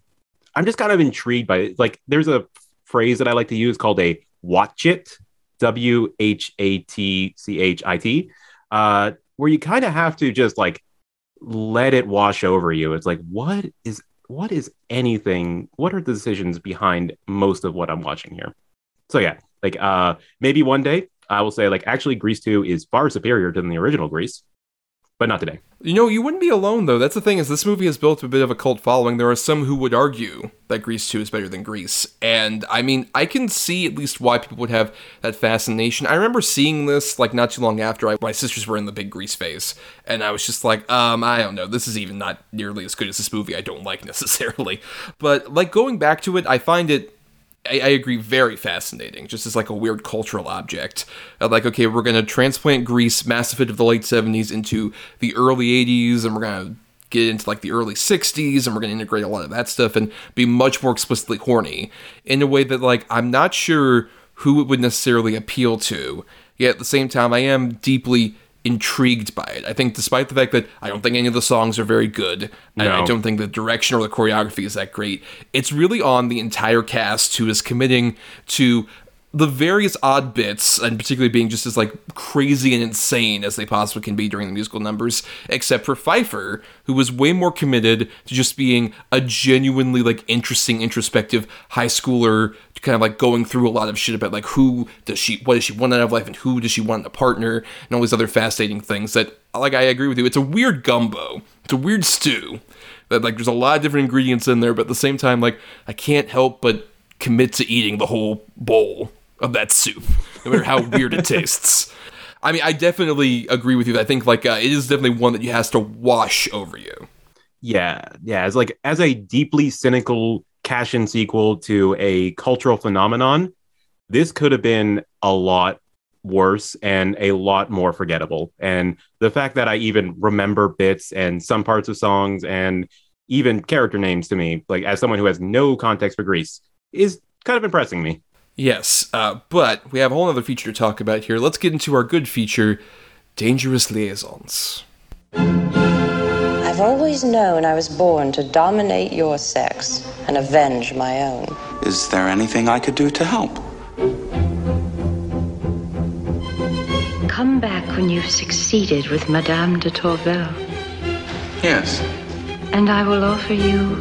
I'm just kind of intrigued by it. Like there's a phrase that I like to use called a watch it, W H A T C H I T, uh, where you kind of have to just like let it wash over you. It's like what is what is anything? What are the decisions behind most of what I'm watching here? So yeah, like uh maybe one day I will say like actually Grease 2 is far superior to the original Grease, but not today. You know, you wouldn't be alone though. That's the thing is this movie has built a bit of a cult following. There are some who would argue that Grease 2 is better than Grease. And I mean, I can see at least why people would have that fascination. I remember seeing this like not too long after I, my sisters were in the big Grease phase, and I was just like, um, I don't know, this is even not nearly as good as this movie I don't like necessarily. But like going back to it, I find it I, I agree, very fascinating. Just as like a weird cultural object. Like, okay, we're gonna transplant Grease, massive hit of the late '70s, into the early '80s, and we're gonna get into like the early '60s, and we're gonna integrate a lot of that stuff and be much more explicitly horny in a way that like I'm not sure who it would necessarily appeal to. Yet at the same time, I am deeply intrigued by it. I think, despite the fact that I don't think any of the songs are very good, and I No. don't think the direction or the choreography is that great, it's really on the entire cast who is committing to the various odd bits, and particularly being just as like crazy and insane as they possibly can be during the musical numbers, except for Pfeiffer, who was way more committed to just being a genuinely like interesting, introspective high schooler, kind of like going through a lot of shit about like who does she, what does she want out of life, and who does she want in a partner, and all these other fascinating things that, like, I agree with you. It's a weird gumbo. It's a weird stew. That like there's a lot of different ingredients in there, but at the same time, like I can't help but commit to eating the whole bowl of that soup, no matter how weird it tastes. I mean, I definitely agree with you. I think like uh, it is definitely one that you has to wash over you. Yeah, yeah. As like as a deeply cynical cash-in sequel to a cultural phenomenon, this could have been a lot worse and a lot more forgettable. And the fact that I even remember bits and some parts of songs and even character names to me, like as someone who has no context for Grease, is kind of impressing me. Yes, uh, but we have a whole other feature to talk about here. Let's get into our good feature, Dangerous Liaisons. I've always known I was born to dominate your sex and avenge my own. Is there anything I could do to help? Come back when you've succeeded with Madame de Tourvel, Yes. and I will offer you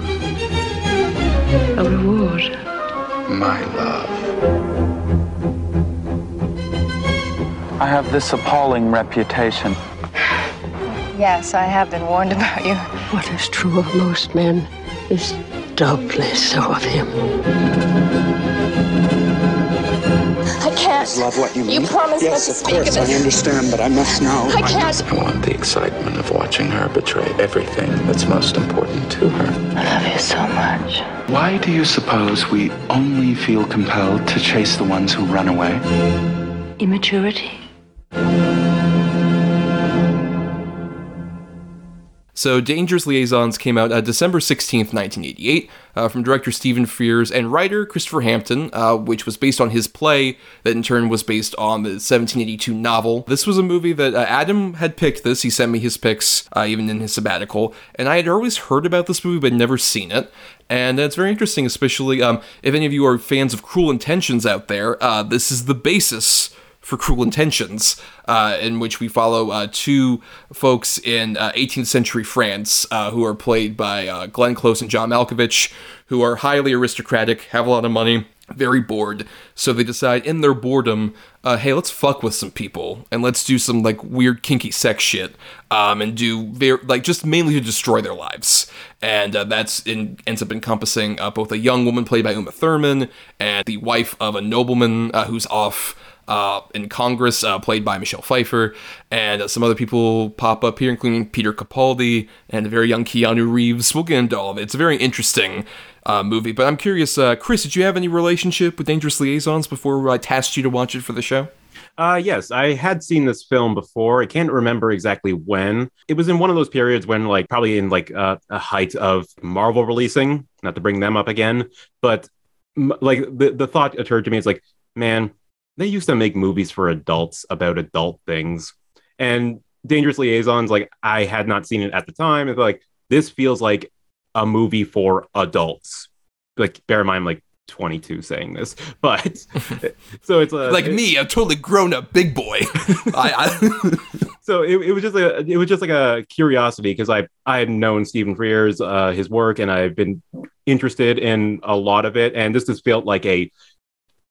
a reward. My love. I have this appalling reputation. Yes, I have been warned about you. What is true of most men is doubly so of him. I. Love what you mean? You promised yes, not to of speak course, of it. I understand, but I must know. I can't. I want the excitement of watching her betray everything that's most important to her. I love you so much. Why do you suppose we only feel compelled to chase the ones who run away? Immaturity. So, Dangerous Liaisons came out uh, December 16th, 1988, uh, from director Stephen Frears and writer Christopher Hampton, uh, which was based on his play that in turn was based on the 1782 novel. This was a movie that uh, Adam had picked this. He sent me his picks, uh, even in his sabbatical, and I had always heard about this movie but never seen it. And it's very interesting, especially um, if any of you are fans of Cruel Intentions out there. Uh, this is the basis for Cruel Intentions, uh, in which we follow uh, two folks in uh, 18th century France uh, who are played by uh, Glenn Close and John Malkovich, who are highly aristocratic, have a lot of money, very bored. So they decide in their boredom, uh, hey, let's fuck with some people and let's do some like weird kinky sex shit, um, and do very like just mainly to destroy their lives. And that's in, ends up encompassing both a young woman played by Uma Thurman and the wife of a nobleman who's off uh, in Congress, uh, played by Michelle Pfeiffer, and some other people pop up here, including Peter Capaldi and the very young Keanu Reeves. We'll get into all of it. It's a very interesting uh, movie, but I'm curious, uh, Chris, did you have any relationship with Dangerous Liaisons before I tasked you to watch it for the show? Uh, yes, I had seen this film before. I can't remember exactly when. It was in one of those periods when, like, probably in like uh, a height of Marvel releasing. Not to bring them up again, but m- like the the thought occurred to me. It's like, man, they used to make movies for adults about adult things, and Dangerous Liaisons. Like, I had not seen it at the time. It's like this feels like a movie for adults. Like, bear in mind, I'm like 22 saying this, but so it's a, like me, a totally grown up big boy. I, I so it, it was just a it was just like a curiosity because I I had known Stephen Frears uh, his work and I've been interested in a lot of it and this just felt like a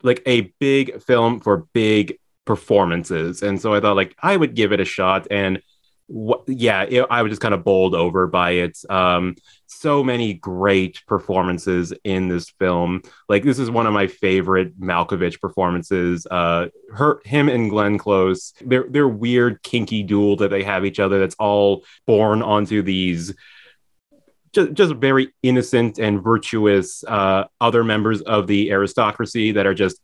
like a big film for big performances. And so I thought like I would give it a shot. And what yeah it, I was just kind of bowled over by it. Um so many great performances in this film. Like this is one of my favorite Malkovich performances. Uh her him and Glenn Close their their weird kinky duel that they have each other that's all born onto these just, just very innocent and virtuous uh, other members of the aristocracy that are just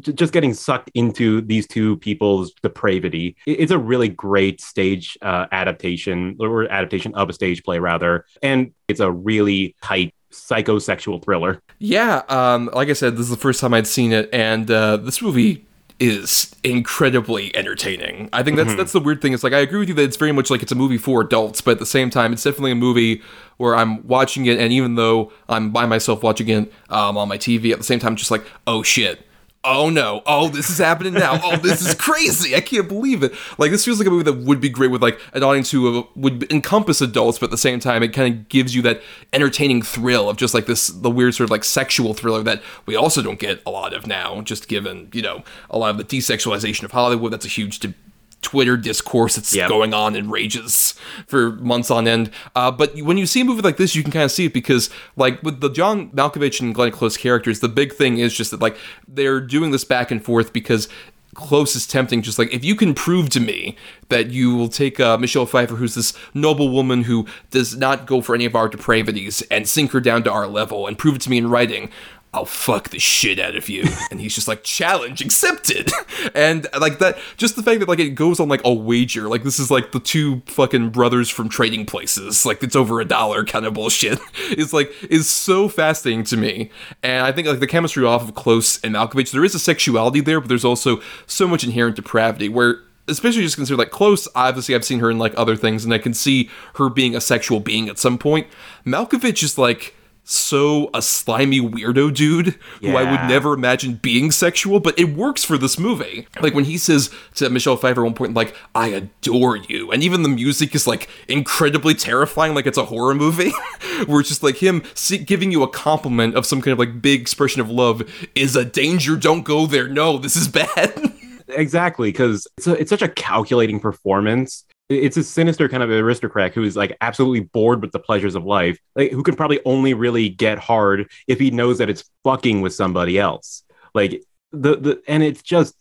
just getting sucked into these two people's depravity. It's a really great stage uh, adaptation or adaptation of a stage play rather, and it's a really tight psychosexual thriller. Yeah, um, like I said, this is the first time I'd seen it, and uh, this movie is incredibly entertaining. I think that's Mm-hmm. that's the weird thing. It's like I agree with you that it's very much like it's a movie for adults, but at the same time, it's definitely a movie where I'm watching it, and even though I'm by myself watching it um, on my TV, at the same time, just like, oh shit. Oh no! Oh, this is happening now! Oh, this is crazy! I can't believe it! Like this feels like a movie that would be great with like an audience who would encompass adults, but at the same time, it kind of gives you that entertaining thrill of just like this the weird sort of like sexual thriller that we also don't get a lot of now. Just given you know a lot of the desexualization of Hollywood, that's a huge de- Twitter discourse that's Yep. going on and rages for months on end. Uh, but when you see a movie like this, you can kind of see it because, like, with the John Malkovich and Glenn Close characters, the big thing is just that, like, they're doing this back and forth because Close is tempting. Just like, if you can prove to me that you will take uh, Michelle Pfeiffer, who's this noble woman who does not go for any of our depravities, and sink her down to our level and prove it to me in writing, I'll fuck the shit out of you. And he's just like, challenge accepted. And like that, just the fact that like it goes on like a wager, like this is like the two fucking brothers from trading places, like it's over a dollar kind of bullshit, is like, is so fascinating to me. And I think like the chemistry off of Close and Malkovich, there is a sexuality there, but there's also so much inherent depravity where especially just consider like close obviously i've seen her in like other things and i can see her being a sexual being at some point malkovich is like so a slimy weirdo dude who I would never imagine being sexual, but it works for this movie. Like when he says to Michelle Pfeiffer at one point, like, I adore you. And even the music is like incredibly terrifying, like it's a horror movie, where it's just like him giving you a compliment of some kind of like big expression of love is a danger. Don't go there. No, this is bad. Exactly, because it's a, it's such a calculating performance. It's a sinister kind of aristocrat who is like absolutely bored with the pleasures of life, like who can probably only really get hard if he knows that it's fucking with somebody else. Like the the and it's just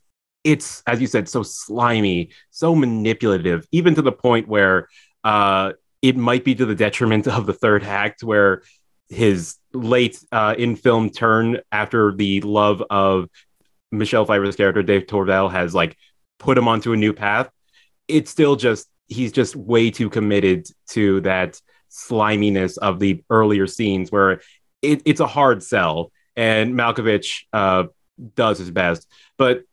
it's as you said so slimy, so manipulative, even to the point where uh it might be to the detriment of the third act where his late uh, in film turn after the love of Michelle Pfeiffer's character de Tourvel has like put him onto a new path. It's still just he's just way too committed to that sliminess of the earlier scenes where it, it's a hard sell, and Malkovich uh, does his best. But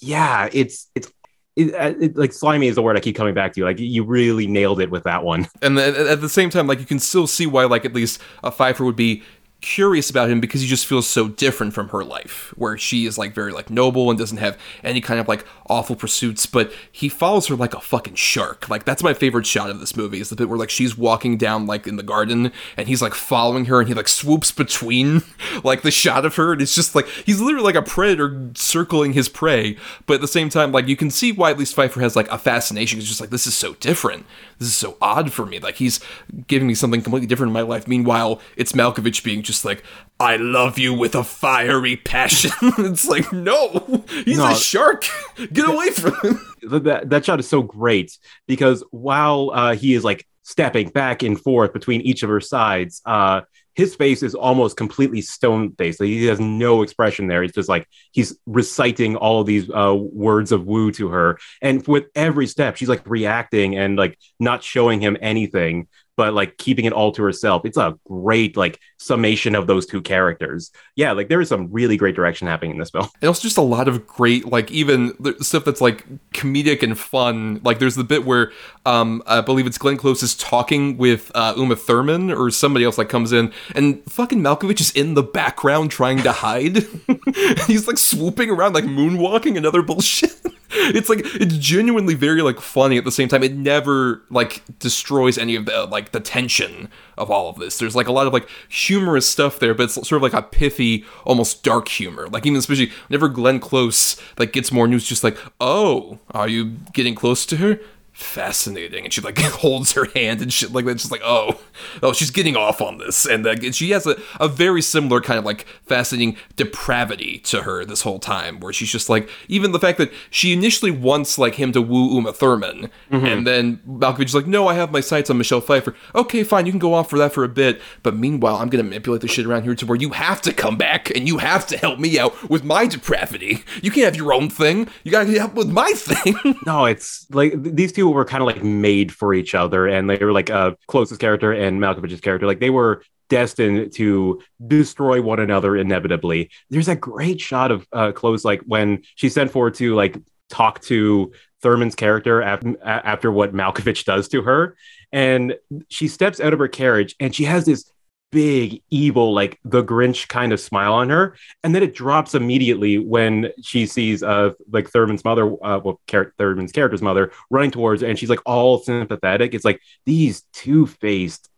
yeah, it's it's it, uh, it, like slimy is the word I keep coming back to. Like you really nailed it with that one. and then at the same time, like you can still see why, like at least a Pfeiffer would be curious about him because he just feels so different from her life, where she is like very like noble and doesn't have any kind of like awful pursuits, but he follows her like a fucking shark. Like that's my favorite shot of this movie is the bit where like she's walking down like in the garden and he's like following her and he like swoops between like the shot of her and it's just like he's literally like a predator circling his prey, but at the same time like you can see why at least Pfeiffer has like a fascination. It's just like this is so different. This is so odd for me. Like he's giving me something completely different in my life. Meanwhile, it's Malkovich being just like, I love you with a fiery passion. it's like, no, he's No. a shark. Get away from him. That that shot is so great because while uh, he is like stepping back and forth between each of her sides, uh, his face is almost completely stone faced. Like, he has no expression there. It's just like he's reciting all of these uh, words of woo to her, and with every step, she's like reacting and like not showing him anything. But like keeping it all to herself, it's a great like summation of those two characters. Yeah, like there is some really great direction happening in this film. And also just a lot of great, like even stuff that's like comedic and fun. Like there's the bit where um I believe it's Glenn Close is talking with uh, Uma Thurman or somebody else that comes in and fucking Malkovich is in the background trying to hide. He's like swooping around like moonwalking and other bullshit. It's like it's genuinely very like funny at the same time. It never like destroys any of the like the tension of all of this. There's like a lot of like humorous stuff there, but it's sort of like a pithy, almost dark humor. Like even especially whenever Glenn Close like gets more news, just like, oh, are you getting close to her? Fascinating, and she like holds her hand and shit like that. Just like, oh, oh, she's getting off on this, and uh, she has a, a very similar kind of like fascinating depravity to her this whole time, where she's just like, even the fact that she initially wants like him to woo Uma Thurman, and then Malkovich is like, no, I have my sights on Michelle Pfeiffer. Okay, fine, you can go off for that for a bit, but meanwhile, I'm gonna manipulate the shit around here to where you have to come back and you have to help me out with my depravity. You can't have your own thing. You gotta help with my thing. No, it's like these two were kind of like made for each other, and they were like uh, Close's character and Malkovich's character. Like they were destined to destroy one another inevitably. There's a great shot of uh, close like when she's sent forward to like talk to Thurman's character after, after what Malkovich does to her. And she steps out of her carriage and she has this big, evil, like the Grinch kind of smile on her. And then it drops immediately when she sees uh like Thurman's mother, uh, well, Char- Thurman's character's mother running towards her and she's like all sympathetic. It's like these two faced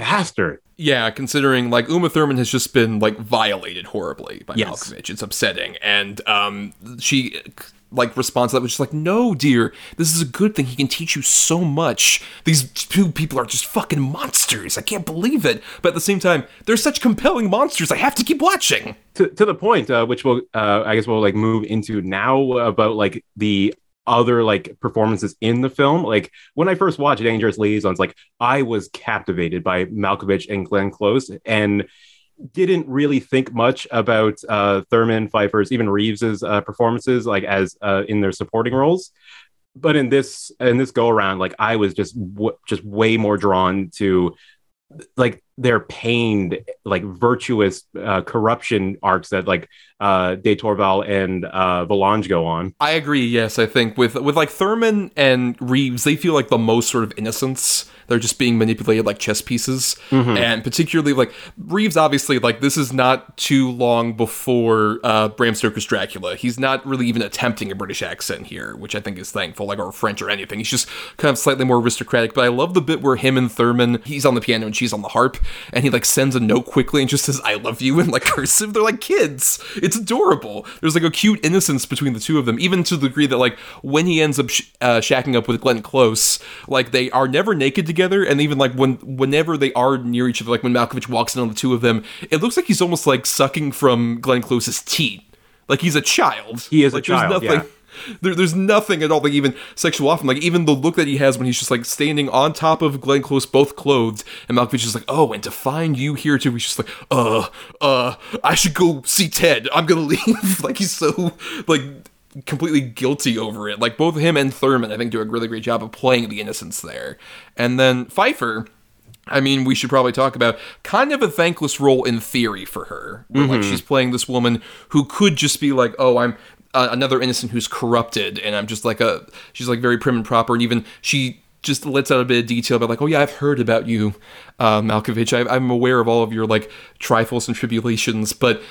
bastard. Yeah, considering like Uma Thurman has just been like violated horribly by Yes. Malkovich. It's upsetting. And um she like responds to that with just like, no, dear, this is a good thing. He can teach you so much. These two people are just fucking monsters. I can't believe it. But at the same time, they're such compelling monsters. I have to keep watching. to, to the point, uh, which we'll, uh, I guess we'll like move into now about like the other like performances in the film. Like when I first watched Dangerous Liaisons, like I was captivated by Malkovich and Glenn Close and didn't really think much about uh, Thurman, Pfeiffer's, even Reeves's uh, performances, like as uh, in their supporting roles. But in this in this go around, like I was just w- just way more drawn to like their pained, like virtuous uh, corruption arcs that like uh, De Tourvel and uh, Volange go on. I agree. Yes, I think with with like Thurman and Reeves, they feel like the most sort of innocence. They're just being manipulated like chess pieces, and particularly like Reeves. Obviously, like this is not too long before uh, Bram Stoker's Dracula. He's not really even attempting a British accent here, which I think is thankful, like or French or anything. He's just kind of slightly more aristocratic. But I love the bit where him and Thurman, he's on the piano and she's on the harp, and he like sends a note quickly and just says "I love you" in like cursive. They're like kids. It's adorable. There's like a cute innocence between the two of them, even to the degree that like when he ends up sh- uh, shacking up with Glenn Close, like they are never naked together, and even like when whenever they are near each other, like when Malkovich walks in on the two of them, it looks like he's almost like sucking from Glenn Close's teeth, like he's a child. He is a like, there's child, Nothing, yeah. There, there's nothing at all like even sexual often like even the look that he has when he's just like standing on top of Glenn Close both clothed and Malkovich is like oh and to find you here too he's just like uh uh I should go see Ted. I'm gonna leave. Like he's so like completely guilty over it. Like both him and Thurman I think do a really great job of playing the innocence there. And then Pfeiffer I mean, we should probably talk about kind of a thankless role in theory for her. Where, Like she's playing this woman who could just be like, "Oh, I'm uh, another innocent who's corrupted," and I'm just like a. She's like very prim and proper, and even she just lets out a bit of detail about like, "Oh yeah, I've heard about you, uh, Malkovich. I, I'm aware of all of your like trifles and tribulations, but."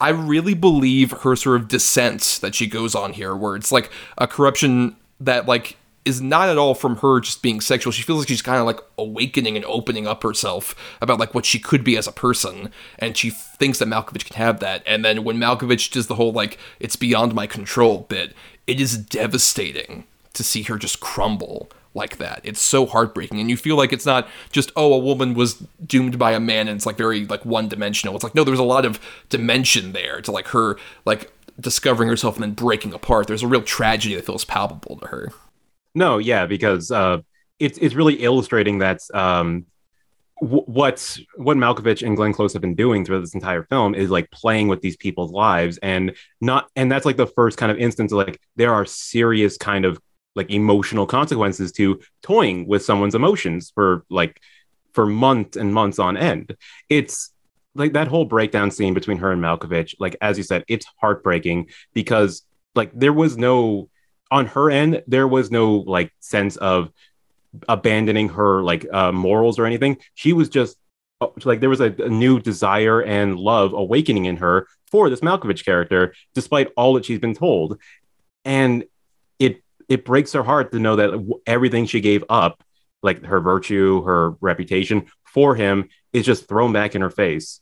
I really believe her sort of descent that she goes on here, where it's like a corruption that like is not at all from her just being sexual. She feels like she's kind of like awakening and opening up herself about like what she could be as a person, and she thinks that Malkovich can have that. And then when Malkovich does the whole like it's beyond my control bit, it is devastating to see her just crumble like that. It's so heartbreaking, and you feel like it's not just oh a woman was doomed by a man and it's like very like one dimensional. It's like no, there's a lot of dimension there to like her like discovering herself and then breaking apart. There's a real tragedy that feels palpable to her. No, yeah, because uh, it's it's really illustrating that um, w- what what Malkovich and Glenn Close have been doing throughout this entire film is like playing with these people's lives and not and that's like the first kind of instance of like there are serious kind of like emotional consequences to toying with someone's emotions for like for months and months on end. It's like that whole breakdown scene between her and Malkovich, like as you said, it's heartbreaking because like there was no on her end, there was no like sense of abandoning her like uh, morals or anything. She was just uh, like there was a, a new desire and love awakening in her for this Malkovich character, despite all that she's been told, and it it breaks her heart to know that everything she gave up, like her virtue, her reputation for him, is just thrown back in her face,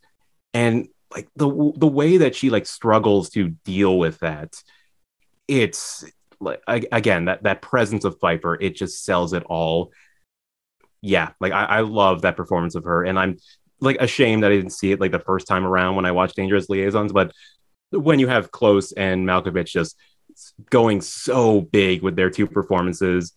and like the the way that she like struggles to deal with that, it's like again that that presence of Pfeiffer, it just sells it all. Yeah, like I, I love that performance of her, and I'm like ashamed that I didn't see it like the first time around when I watched Dangerous Liaisons, but when you have Close and Malkovich just going so big with their two performances,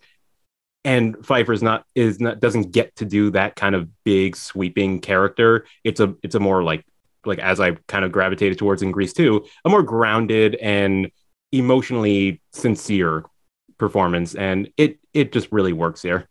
and Pfeiffer's not is not doesn't get to do that kind of big sweeping character. It's a it's a more like like as I kind of gravitated towards in Grease 2, a more grounded and emotionally sincere performance, and it it just really works here.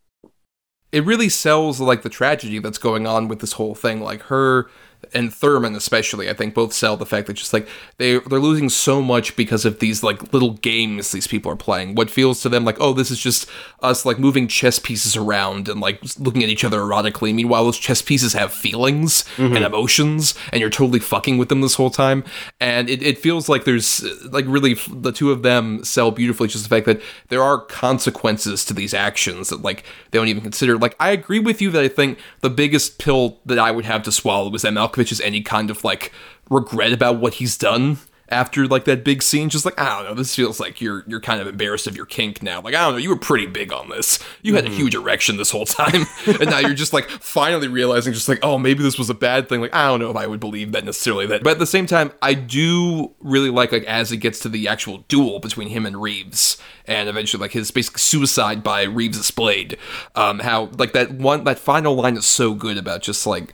it really sells like the tragedy that's going on with this whole thing. Like her and Thurman especially, I think both sell the fact that just like they they're losing so much because of these like little games these people are playing. What feels to them like, oh, this is just us like moving chess pieces around and like looking at each other erotically. Meanwhile, those chess pieces have feelings mm-hmm. and emotions, and you're totally fucking with them this whole time. And it, it feels like there's like really the two of them sell beautifully. Just the fact that there are consequences to these actions that like they don't even consider. Like I agree with you that I think the biggest pill that I would have to swallow is that Malkovich has any kind of like regret about what he's done after like that big scene. Just like I don't know, this feels like you're you're kind of embarrassed of your kink now. Like I don't know, you were pretty big on this. You had a huge erection this whole time, and now you're just like finally realizing, just like oh maybe this was a bad thing. Like I don't know if I would believe that necessarily. That, but at the same time, I do really like like as it gets to the actual duel between him and Reeves, and eventually like his basic suicide by Reeves' blade. Um, how like that one that final line is so good about just like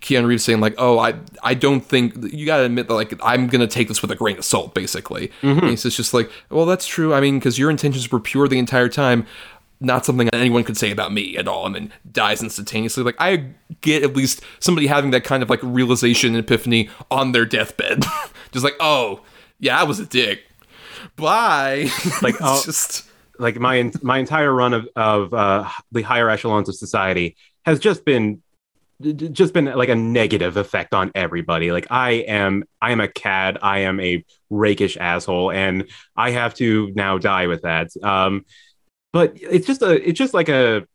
Keanu Reeves saying like, "Oh, I I don't think you got to admit that like I'm gonna take this with a grain of salt." Basically, and he says just like, "Well, that's true. I mean, because your intentions were pure the entire time." Not something anyone could say about me at all, and then dies instantaneously. Like I get at least somebody having that kind of like realization and epiphany on their deathbed, just like, oh yeah, I was a dick. Bye. Like, It's oh, just like my my entire run of of uh, the higher echelons of society has just been just been like a negative effect on everybody. Like i am i am a cad. I am a rakish asshole and i have to now die with that. Um but it's just a it's just like a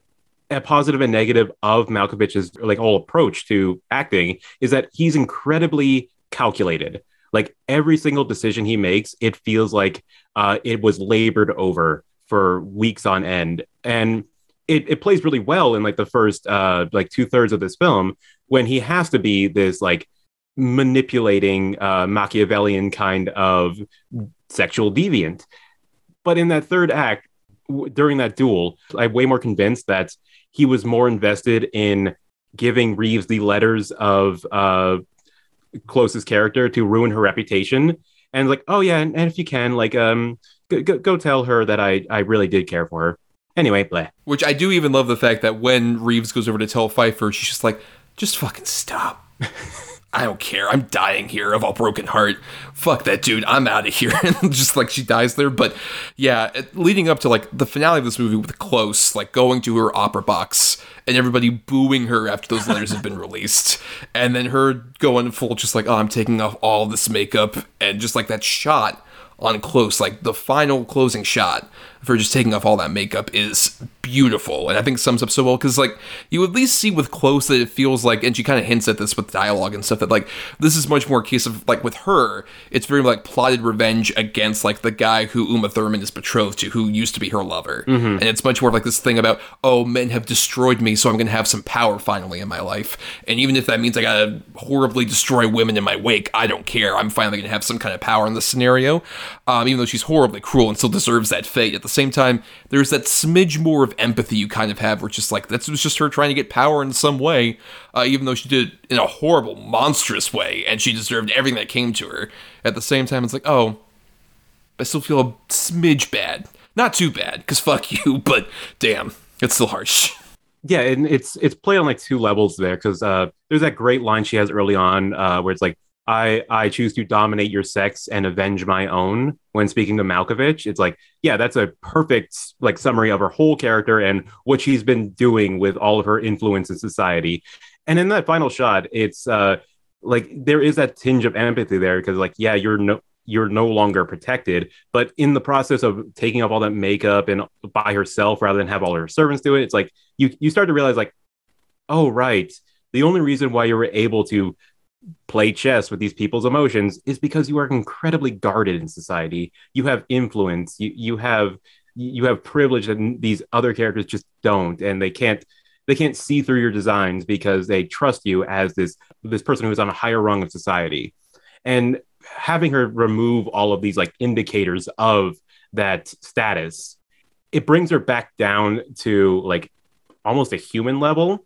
a positive and negative of Malkovich's like whole approach to acting is that he's incredibly calculated. Like every single decision he makes, it feels like uh, it was labored over for weeks on end, and it, it plays really well in like the first uh, like two thirds of this film when he has to be this like manipulating uh, Machiavellian kind of sexual deviant. But in that third act, w- during that duel, I'm way more convinced that he was more invested in giving Reeves the letters of uh, Close's character to ruin her reputation. And like, oh yeah, and, and if you can, like, um, go, tell her that I I really did care for her. Anyway, bleh. Which I do even love the fact that when Reeves goes over to tell Pfeiffer, she's just like, just fucking stop. I don't care. I'm dying here of a broken heart. Fuck that dude. I'm out of here. And just like she dies there. But yeah, leading up to like the finale of this movie with Close, like going to her opera box and everybody booing her after those letters have been released. And then her going full, just like, oh, I'm taking off all this makeup. And just like that shot on close like the final closing shot her just taking off all that makeup is beautiful. And i think sums up so well because like you at least see with close that it feels like and she kind of hints at this with dialogue and stuff that like this is much more a case of like with her it's very like plotted revenge against like the guy who uma thurman is betrothed to who used to be her lover. And it's much more like this thing about oh men have destroyed me so i'm gonna have some power finally in my life. And even if that means i gotta horribly destroy women in my wake i don't care. I'm finally gonna have some kind of power in this scenario. Um, even though she's horribly cruel and still deserves that fate at the same time there's that smidge more of empathy you kind of have it's just like that was just her trying to get power in some way uh, even though she did it in a horrible monstrous way and she deserved everything that came to her at the same time it's like oh I still feel a smidge bad. Not too bad, because fuck you, but damn, it's still harsh. yeah and it's it's played on like two levels there because uh there's that great line she has early on uh where it's like i i choose to dominate your sex and avenge my own when speaking to malkovich it's like yeah that's a perfect like summary of her whole character and what she's been doing with all of her influence in society. And in that final shot it's uh like there is that tinge of empathy there because like yeah you're no you're no longer protected but in the process of taking off all that makeup and by herself rather than have all her servants do it it's like you you start to realize like oh right the only reason why you were able to play chess with these people's emotions is because you are incredibly guarded in society. You have influence. You you have you have privilege that these other characters just don't. And they can't they can't see through your designs because they trust you as this this person who is on a higher rung of society. And having her remove all of these like indicators of that status it brings her back down to like almost a human level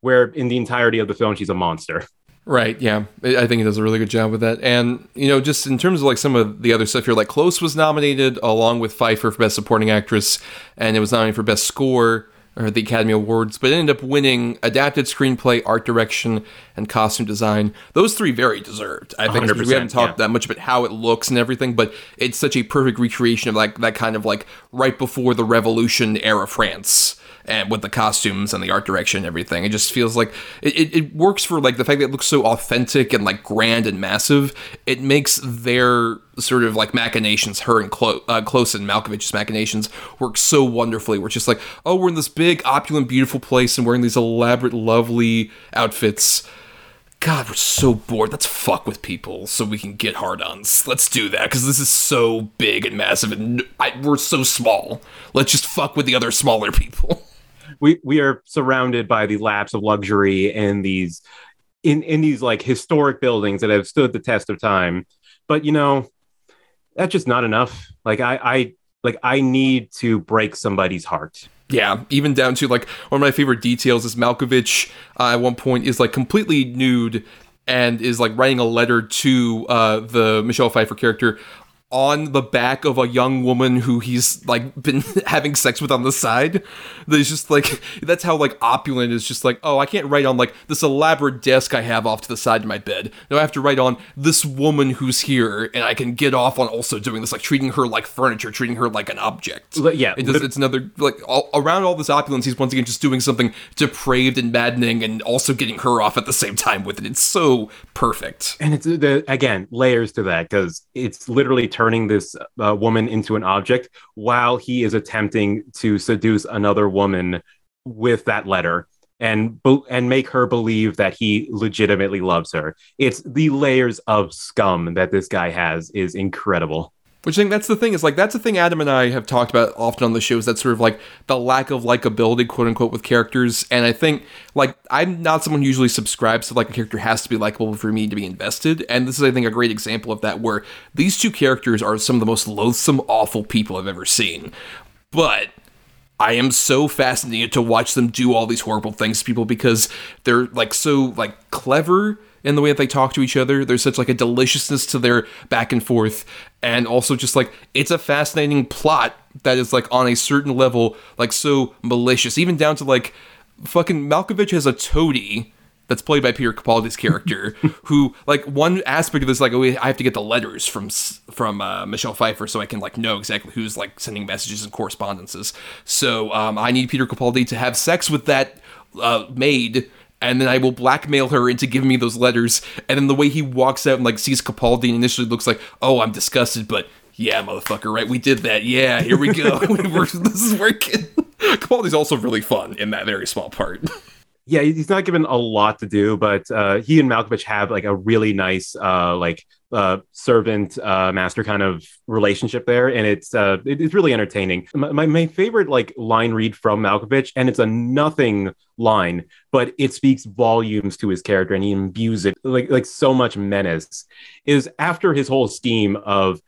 where in the entirety of the film she's a monster Right, yeah. I think he does a really good job with that. And, you know, just in terms of like some of the other stuff here, like Close was nominated along with Pfeiffer for Best Supporting Actress, and it was nominated for Best Score, or the Academy Awards, but it ended up winning adapted screenplay, art direction, and costume design. Those three very deserved. I think we haven't talked yeah. that much about how it looks and everything, but it's such a perfect recreation of like that kind of like right before the Revolution era France. And with the costumes and the art direction and everything, it just feels like it, it, it works for like the fact that it looks so authentic and like grand and massive. It makes their sort of like machinations, her and Clo- uh, Close and Malkovich's machinations work so wonderfully. We're just like, oh, we're in this big, opulent, beautiful place and wearing these elaborate, lovely outfits. God, we're so bored. Let's fuck with people so we can get hard-ons. Let's do that because this is so big and massive, and I, we're so small. Let's just fuck with the other smaller people. we we are surrounded by the laps of luxury and these in in these like historic buildings that have stood the test of time. But you know that's just not enough. Like i i like i need to break somebody's heart. Yeah, even down to like one of my favorite details is Malkovich uh, at one point is like completely nude and is like writing a letter to uh, the Michelle Pfeiffer character on the back of a young woman who he's like been having sex with on the side. There's just like that's how like opulent is just like, oh, I can't write on like this elaborate desk I have off to the side of my bed. No, I have to write on this woman who's here and I can get off on also doing this, like treating her like furniture, treating her like an object. Yeah, It does, it's another like all, around all this opulence, he's once again just doing something depraved and maddening, and also getting her off at the same time with it. It's so perfect. and it's the again layers to that because it's literally turning this uh, woman into an object while he is attempting to seduce another woman with that letter and be- and make her believe that he legitimately loves her. It's the layers of scum that this guy has is incredible Which I think that's the thing is like that's the thing Adam and I have talked about often on the show is that sort of like the lack of likability, quote unquote, with characters. And I think like I'm not someone usually subscribes to like a character has to be likable for me to be invested. And this is I think a great example of that where these two characters are some of the most loathsome, awful people I've ever seen. But I am so fascinated to watch them do all these horrible things to people because they're like so like clever in the way that they talk to each other. There's such like a deliciousness to their back and forth, and also just like it's a fascinating plot that is like on a certain level like so malicious, even down to like fucking Malkovich has a toady that's played by Peter Capaldi's character, who like one aspect of this like oh I have to get the letters from from uh, Michelle Pfeiffer so I can like know exactly who's like sending messages and correspondences. So um, I need Peter Capaldi to have sex with that uh, maid. And then I will blackmail her into giving me those letters. And then the way he walks out and like sees Capaldi and initially looks like, oh, I'm disgusted, but yeah, motherfucker, right? We did that. Yeah, here we go. This is working. Capaldi's also really fun in that very small part. yeah he's not given a lot to do but uh he and malkovich have like a really nice uh like uh servant uh master kind of relationship there and it's uh it- it's really entertaining. My, my, my favorite like line read from malkovich and it's a nothing line but it speaks volumes to his character and he imbues it like like so much menace is after his whole scheme of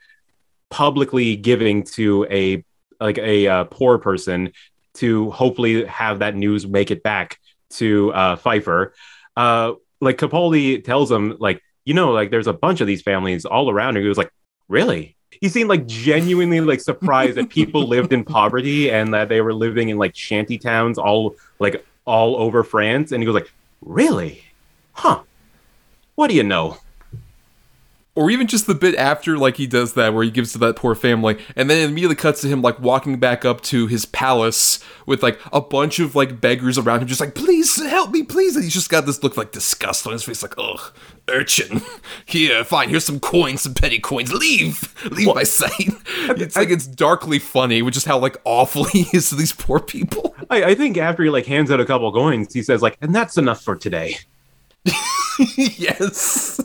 publicly giving to a like a uh, poor person to hopefully have that news make it back to uh, Pfeiffer. Uh, like Capaldi tells him, like, you know, like there's a bunch of these families all around. And he was like, really? He seemed like genuinely like surprised that people lived in poverty and that they were living in like shanty towns all like all over France. And he was like, really? Huh? What do you know? Or even just the bit after like he does that where he gives to that poor family and then it immediately cuts to him like walking back up to his palace with like a bunch of like beggars around him just like please help me please and he's just got this look like disgust on his face like ugh urchin. Here fine here's some coins some petty coins. Leave leave my sight it's like it's darkly funny which is how like awful he is to these poor people. I, I think after he like hands out a couple coins, he says like, and that's enough for today. yes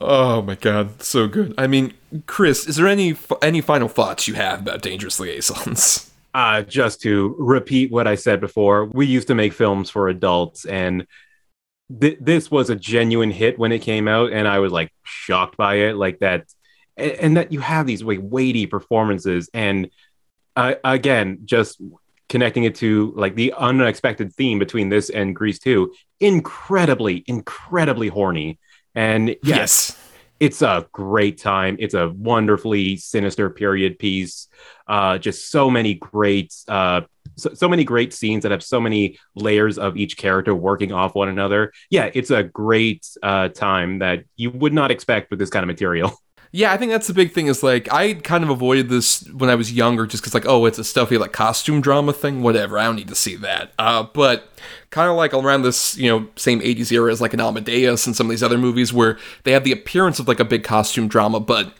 oh my god so good. I mean chris is there any any final thoughts you have about dangerous liaisons? Uh, just to repeat what I said before, we used to make films for adults, and th- this was a genuine hit when it came out, and I was like shocked by it, like that, and, and that you have these like weighty performances, and uh, again, just connecting it to like the unexpected theme between this and Grease 2, incredibly, incredibly horny, and yes. It's a great time. It's a wonderfully sinister period piece. Uh, just so many great uh, so, so many great scenes that have so many layers of each character working off one another. Yeah, it's a great uh, time that you would not expect with this kind of material. Yeah, I think that's the big thing. Is like I kind of avoided this when I was younger, just because like oh, it's a stuffy like costume drama thing. Whatever, I don't need to see that. Uh, but kind of like around this you know same '80s era as like an Amadeus and some of these other movies where they have the appearance of like a big costume drama, but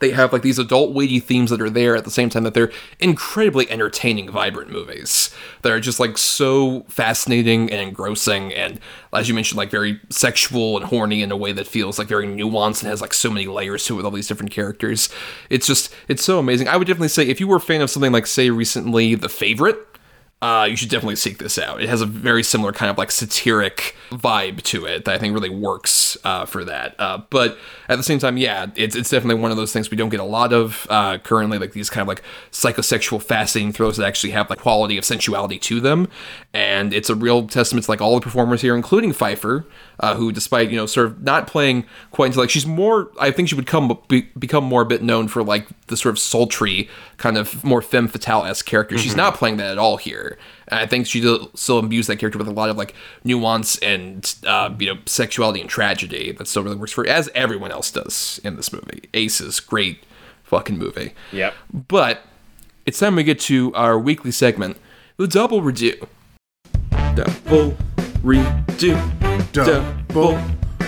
they have like these adult weighty themes that are there at the same time that they're incredibly entertaining vibrant movies that are just like so fascinating and engrossing and as you mentioned like very sexual and horny in a way that feels like very nuanced and has like so many layers to it with all these different characters. It's just it's so amazing. I would definitely say if you were a fan of something like say recently the favorite uh, you should definitely seek this out. It has a very similar kind of like satiric vibe to it that I think really works uh, for that. Uh, but at the same time, yeah, it's, it's definitely one of those things we don't get a lot of uh, currently, like these kind of like psychosexual fascinating thrills that actually have like quality of sensuality to them. And it's a real testament to like all the performers here, including Pfeiffer, uh, who despite, you know, sort of not playing quite into like, she's more, I think she would come be, become more a bit known for like the sort of sultry kind of more femme fatale-esque character. She's not playing that at all here. And I think she still- still imbues that character with a lot of like nuance and uh, you know sexuality and tragedy that still really works for her, as everyone else does in this movie. Ace is great fucking movie. Yep. But it's time we get to our weekly segment, the double redo. Double redo. Double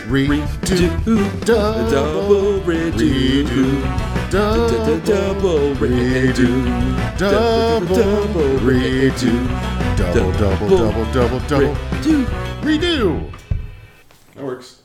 redo. Double Double redo. redo. Double Double redo. Double redo. Double, double, double, double, double. Redo. That works.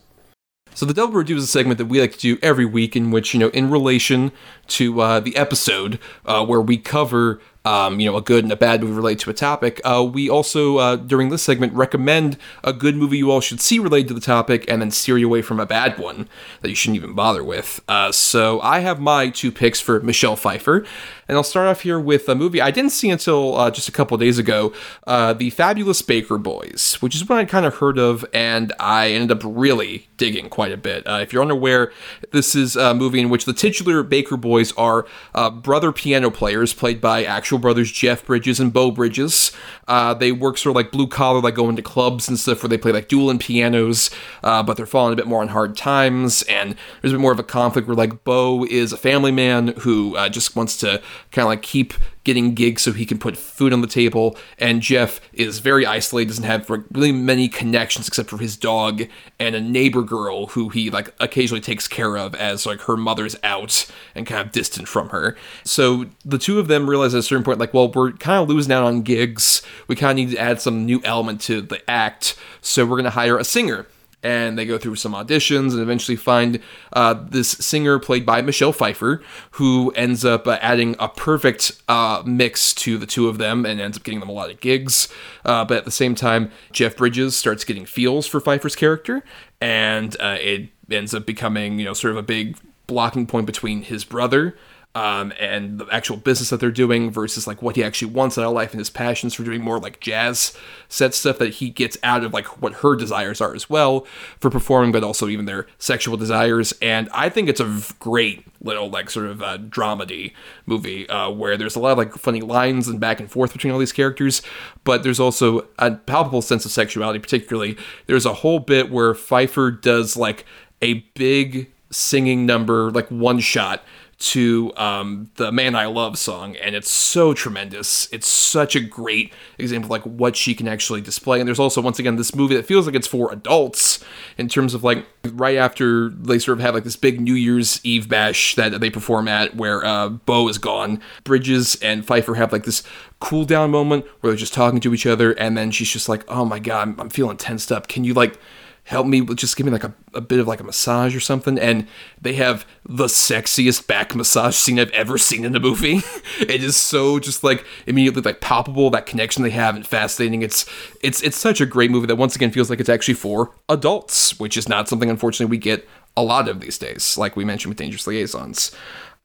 So the double redo is a segment that we like to do every week, in which you know, in relation to uh, the episode uh, where we cover. Um, you know, a good and a bad movie related to a topic. Uh, we also, uh, during this segment, recommend a good movie you all should see related to the topic and then steer you away from a bad one that you shouldn't even bother with. Uh, so I have my two picks for Michelle Pfeiffer. And I'll start off here with a movie I didn't see until uh, just a couple days ago uh, The Fabulous Baker Boys, which is one I'd kind of heard of and I ended up really digging quite a bit. Uh, if you're unaware, this is a movie in which the titular Baker Boys are uh, brother piano players played by actual brothers Jeff Bridges and Beau Bridges. Uh, they work sort of like blue collar, like going to clubs and stuff where they play like dueling pianos, uh, but they're falling a bit more on hard times. And there's a bit more of a conflict where like Beau is a family man who just wants to kind of like keep getting gigs so he can put food on the table. And Jeff is very isolated, doesn't have really many connections except for his dog and a neighbor girl who he like occasionally takes care of as like her mother's out and kind of distant from her. So the two of them realize at a certain point, like, well, we're kind of losing out on gigs. We kind of need to add some new element to the act. So we're going to hire a singer and they go through some auditions and eventually find uh, this singer played by Michelle Pfeiffer, who ends up uh, adding a perfect uh, mix to the two of them and ends up getting them a lot of gigs. Uh, but at the same time, Jeff Bridges starts getting feels for Pfeiffer's character, and uh, it ends up becoming, you know, sort of a big blocking point between his brother um, and the actual business that they're doing versus like what he actually wants out of life and his passions for doing more like jazz set stuff that he gets out of like what her desires are as well for performing, but also even their sexual desires. And I think it's a great little like sort of uh, dramedy movie uh, where there's a lot of like funny lines and back and forth between all these characters, but there's also a palpable sense of sexuality. Particularly, there's a whole bit where Pfeiffer does like a big singing number, like one shot to um, the Man I Love song, and it's so tremendous. It's such a great example of like what she can actually display. And there's also once again this movie that feels like it's for adults in terms of like right after they sort of have like this big New Year's Eve bash that they perform at where uh, Beau is gone. Bridges and Pfeiffer have like this cool down moment where they're just talking to each other, and then she's just like, "Oh my god, I'm, I'm feeling tensed up. Can you like?" Help me just give me like a, a bit of like a massage or something and they have the sexiest back massage scene i've ever seen in a movie. It is so just like immediately like palpable that connection they have and fascinating. It's it's it's such a great movie that once again feels like it's actually for adults which is not something unfortunately we get a lot of these days like we mentioned with dangerous liaisons.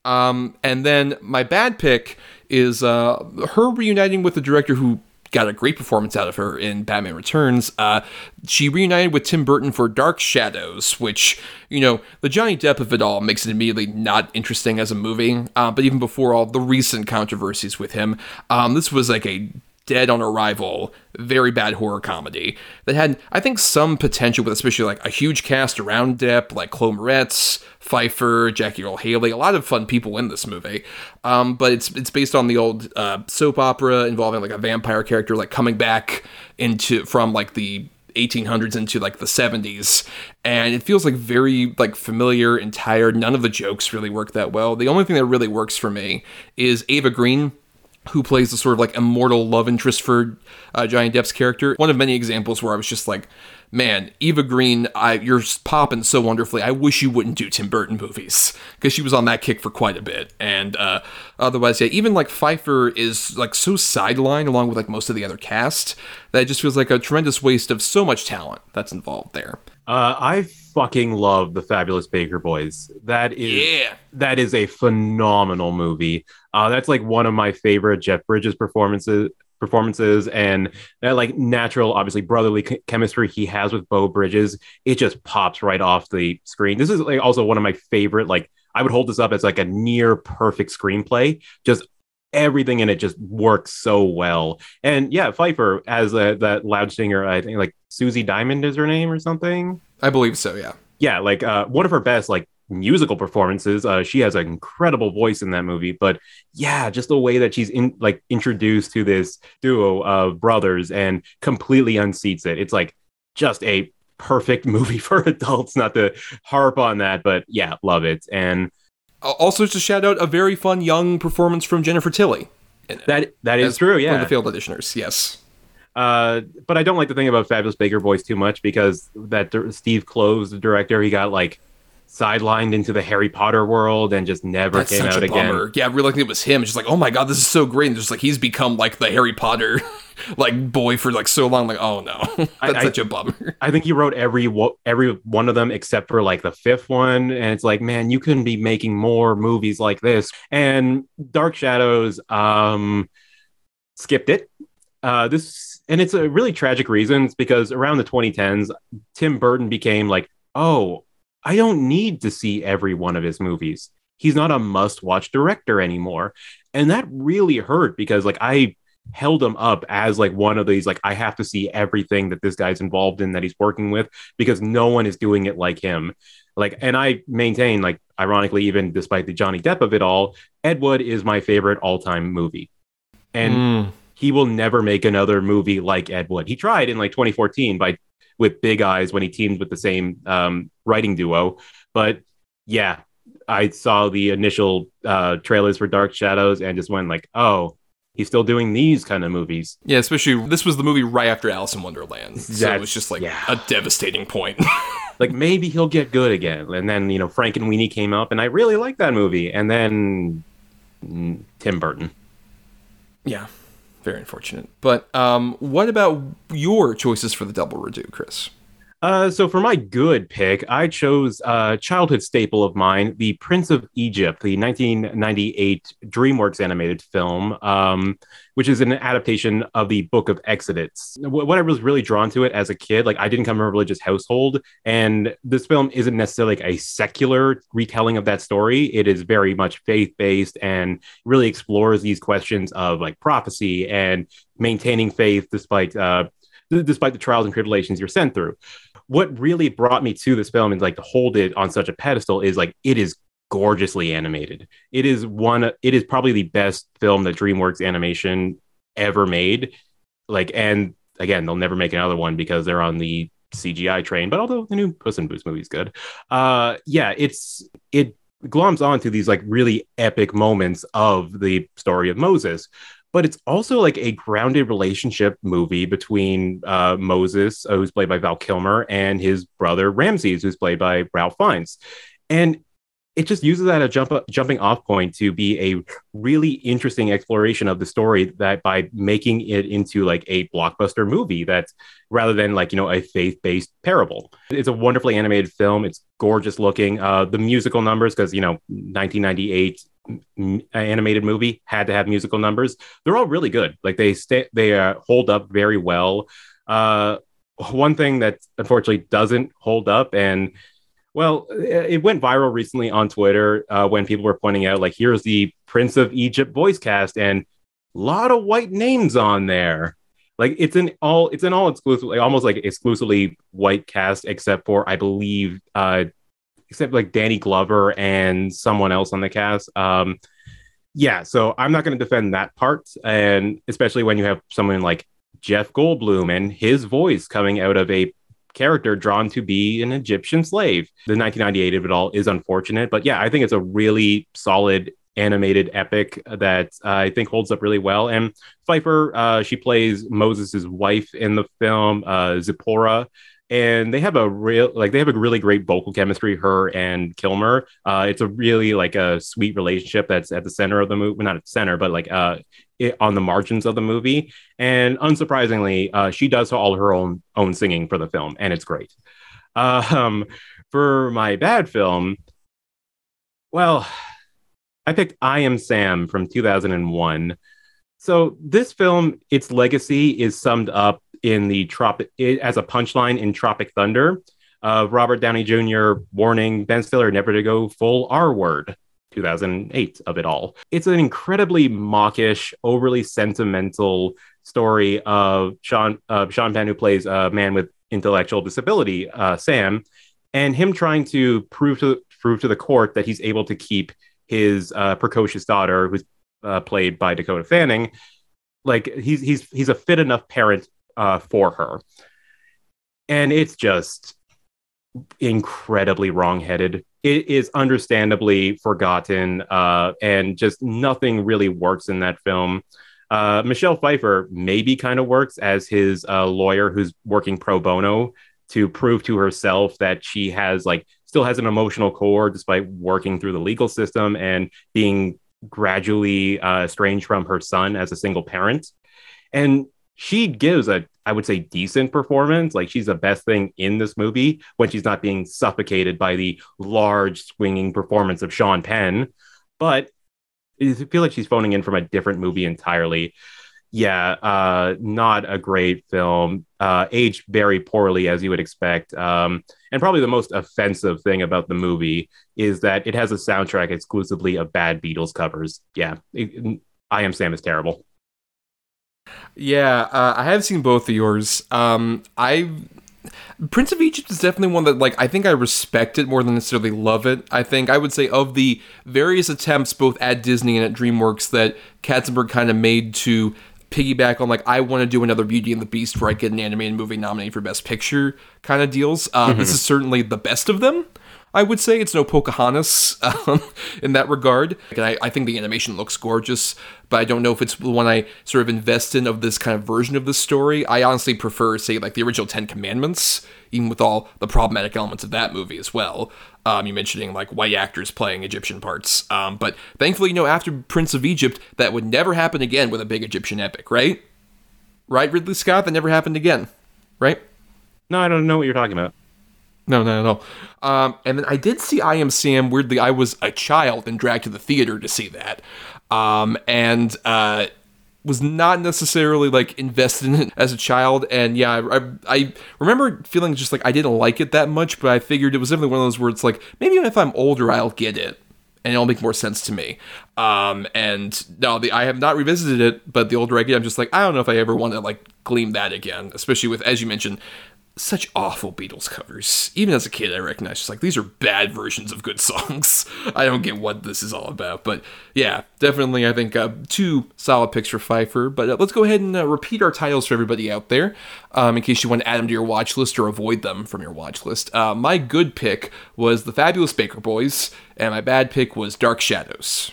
Um, and then my bad pick is uh, her reuniting with the director who got a great performance out of her in Batman Returns. Uh, she reunited with Tim Burton for Dark Shadows, which, you know, the Johnny Depp of it all makes it immediately not interesting as a movie. Uh, but even before all the recent controversies with him, um, this was like a dead on arrival, very bad horror comedy that had, I think, some potential with especially like a huge cast around Depp, like Chloe Moretz, Pfeiffer, Jackie Earle Haley, a lot of fun people in this movie. Um, but it's it's based on the old uh, soap opera involving like a vampire character like coming back into from like the 1800s into like the 70s and it feels like very like familiar and tired. None of the jokes really work that well. The only thing that really works for me is Eva Green who plays the sort of like immortal love interest for uh, Johnny Depp's character. One of many examples where I was just like, man, Eva Green, I, you're popping so wonderfully. I wish you wouldn't do Tim Burton movies because she was on that kick for quite a bit. And uh, otherwise, yeah, even like Pfeiffer is like so sidelined along with like most of the other cast that it just feels like a tremendous waste of so much talent that's involved there. Uh, I fucking love the Fabulous Baker Boys. That is Yeah. that is a phenomenal movie. Uh, that's like one of my favorite Jeff Bridges performances performances and that like natural obviously brotherly ch- chemistry he has with Beau Bridges it just pops right off the screen this is like also one of my favorite like I would hold this up as like a near perfect screenplay just everything in it just works so well and yeah Pfeiffer as a, that loud singer I think like Susie Diamond is her name or something I believe so, yeah. yeah, like uh, one of her best like musical performances. Uh, she has an incredible voice in that movie, but yeah, just the way that she's in like introduced to this duo of brothers and completely unseats it. It's like just a perfect movie for adults. Not to harp on that, but yeah, love it. And Also, to shout out a very fun young performance from Jennifer Tilly. that that is as true. Yeah, the failed auditioners, yes. Uh, but I don't like the thing about Fabulous Baker Boys too much because that dir- Steve Kloves, the director, he got like sidelined into the Harry Potter world and just never That's came such out a again. bummer. Yeah, I really think it was him. It's just like, oh my god, this is so great. And just like he's become like the Harry Potter like boy for like so long. Like, oh no, that's I- I- such a bummer. I think he wrote every wo- every one of them except for like the fifth one, and it's like, man, you couldn't be making more movies like this. And Dark Shadows um, skipped it. Uh, this and it's a really tragic reason it's because around the 2010s, Tim Burton became like, oh, I don't need to see every one of his movies. He's not a must-watch director anymore, and that really hurt because like I held him up as like one of these like I have to see everything that this guy's involved in that he's working with because no one is doing it like him. Like and I maintain like ironically even despite the Johnny Depp of it all, Ed Wood is my favorite all-time movie. And Mm. He will never make another movie like Ed Wood. He tried in like 2014 by with Big Eyes when he teamed with the same um, writing duo, but yeah, I saw the initial uh, trailers for Dark Shadows and just went like, oh, he's still doing these kind of movies. Yeah, especially this was the movie right after Alice in Wonderland, so it was just like yeah. a devastating point. Like maybe he'll get good again. And then you know Frankenweenie came up, and I really liked that movie. And then mm, Tim Burton. yeah, very unfortunate. But um, what about your choices for the double redo, Chris? Uh, so for my good pick, I chose a childhood staple of mine, The Prince of Egypt, the 1998 DreamWorks animated film, um, which is an adaptation of the Book of Exodus. What I was really drawn to it as a kid, like I didn't come from a religious household, and this film isn't necessarily like a secular retelling of that story. It is very much faith based and really explores these questions of like prophecy and maintaining faith despite uh, despite the trials and tribulations you're sent through what really brought me to this film and like to hold it on such a pedestal is like it is gorgeously animated. It is one it is probably the best film that DreamWorks animation ever made. Like and again, they'll never make another one because they're on the CGI train, but although the new Puss in Boots movie is good. Uh yeah, it's it gloms onto these like really epic moments of the story of Moses but it's also like a grounded relationship movie between uh, Moses, uh, who's played by Val Kilmer, and his brother Ramses, who's played by Ralph Fiennes. And it just uses that as a jump jumping off point to be a really interesting exploration of the story that by making it into like a blockbuster movie that's rather than like you know a faith-based parable. It's a wonderfully animated film. It's gorgeous looking. Uh the musical numbers because you know 1998 m- animated movie had to have musical numbers. They're all really good. Like they stay they uh, hold up very well. Uh one thing that unfortunately doesn't hold up and well, it went viral recently on Twitter uh, when people were pointing out, like, here's the Prince of Egypt voice cast, and a lot of white names on there. Like it's an all it's an all exclusively almost like exclusively white cast except for I believe uh except like Danny Glover and someone else on the cast. Um yeah, so I'm not going to defend that part and especially when you have someone like Jeff Goldblum and his voice coming out of a character drawn to be an Egyptian slave. The 1998 of it all is unfortunate, but yeah, I think it's a really solid animated epic that uh, I think holds up really well. And Pfeiffer, uh, she plays Moses' wife in the film, uh, Zipporah. And they have a real, like, they have a really great vocal chemistry, her and Kilmer. Uh, it's a really, like, a sweet relationship that's at the center of the movie. Well, not at the center, but, like, uh, it, on the margins of the movie. And unsurprisingly, uh, she does all her own own singing for the film, and it's great. Um, for my bad film, well, I picked I Am Sam from 2001. So this film, its legacy is summed up in the tropic as a punchline in Tropic Thunder. Uh, Robert Downey Jr. warning Ben Stiller never to go full R word. 2008 of it all. It's an incredibly mawkish, overly sentimental story of Sean uh, Sean Penn, who plays a man with intellectual disability, uh, Sam, and him trying to prove to prove to the court that he's able to keep his uh, precocious daughter, who's uh, played by Dakota Fanning, like he's he's he's a fit enough parent uh, for her, and it's just incredibly wrongheaded. It is understandably forgotten, uh, and just nothing really works in that film. Uh, Michelle Pfeiffer maybe kind of works as his uh, lawyer who's working pro bono to prove to herself that she has like still has an emotional core despite working through the legal system and being gradually uh, estranged from her son as a single parent. And she gives a, I would say, decent performance. Like she's the best thing in this movie when she's not being suffocated by the large swinging performance of Sean Penn. But I feel like she's phoning in from a different movie entirely. Yeah, uh, not a great film. Uh, aged very poorly, as you would expect. Um, and probably the most offensive thing about the movie is that it has a soundtrack exclusively of bad Beatles covers. Yeah, it, I Am Sam is terrible. Yeah, uh, I have seen both of yours. Um, I Prince of Egypt is definitely one that like I think I respect it more than necessarily love it. I think I would say of the various attempts both at Disney and at DreamWorks that Katzenberg kind of made to piggyback on like I want to do another Beauty and the Beast where I get an animated movie nominated for Best Picture kind of deals. Uh, mm-hmm. This is certainly the best of them. I would say it's no Pocahontas um, in that regard. I, I, think the animation looks gorgeous, but I don't know if it's the one I sort of invest in of this kind of version of the story. I honestly prefer, say, like the original Ten Commandments, even with all the problematic elements of that movie as well. Um, you mentioning like white actors playing Egyptian parts, um, but thankfully, you know, after Prince of Egypt, that would never happen again with a big Egyptian epic, right? Right, Ridley Scott, that never happened again, right? No, I don't know what you're talking about. No, no, no. Um, and then I did see I Am Sam. Weirdly, I was a child and dragged to the theater to see that. Um, and uh, was not necessarily like invested in it as a child. And yeah, I, I remember feeling just like I didn't like it that much, but I figured it was definitely one of those where it's like maybe if I'm older, I'll get it. And it'll make more sense to me. Um, and no, the, I have not revisited it, but the older I get, I'm just like, I don't know if I ever want to like gleam that again, especially with, as you mentioned, such awful Beatles covers. Even as a kid, I recognized just like these are bad versions of good songs. I don't get what this is all about, but yeah, definitely I think uh, two solid picks for Pfeiffer. But uh, let's go ahead and uh, repeat our titles for everybody out there, um, in case you want to add them to your watch list or avoid them from your watch list. Uh, my good pick was the Fabulous Baker Boys, and my bad pick was Dark Shadows.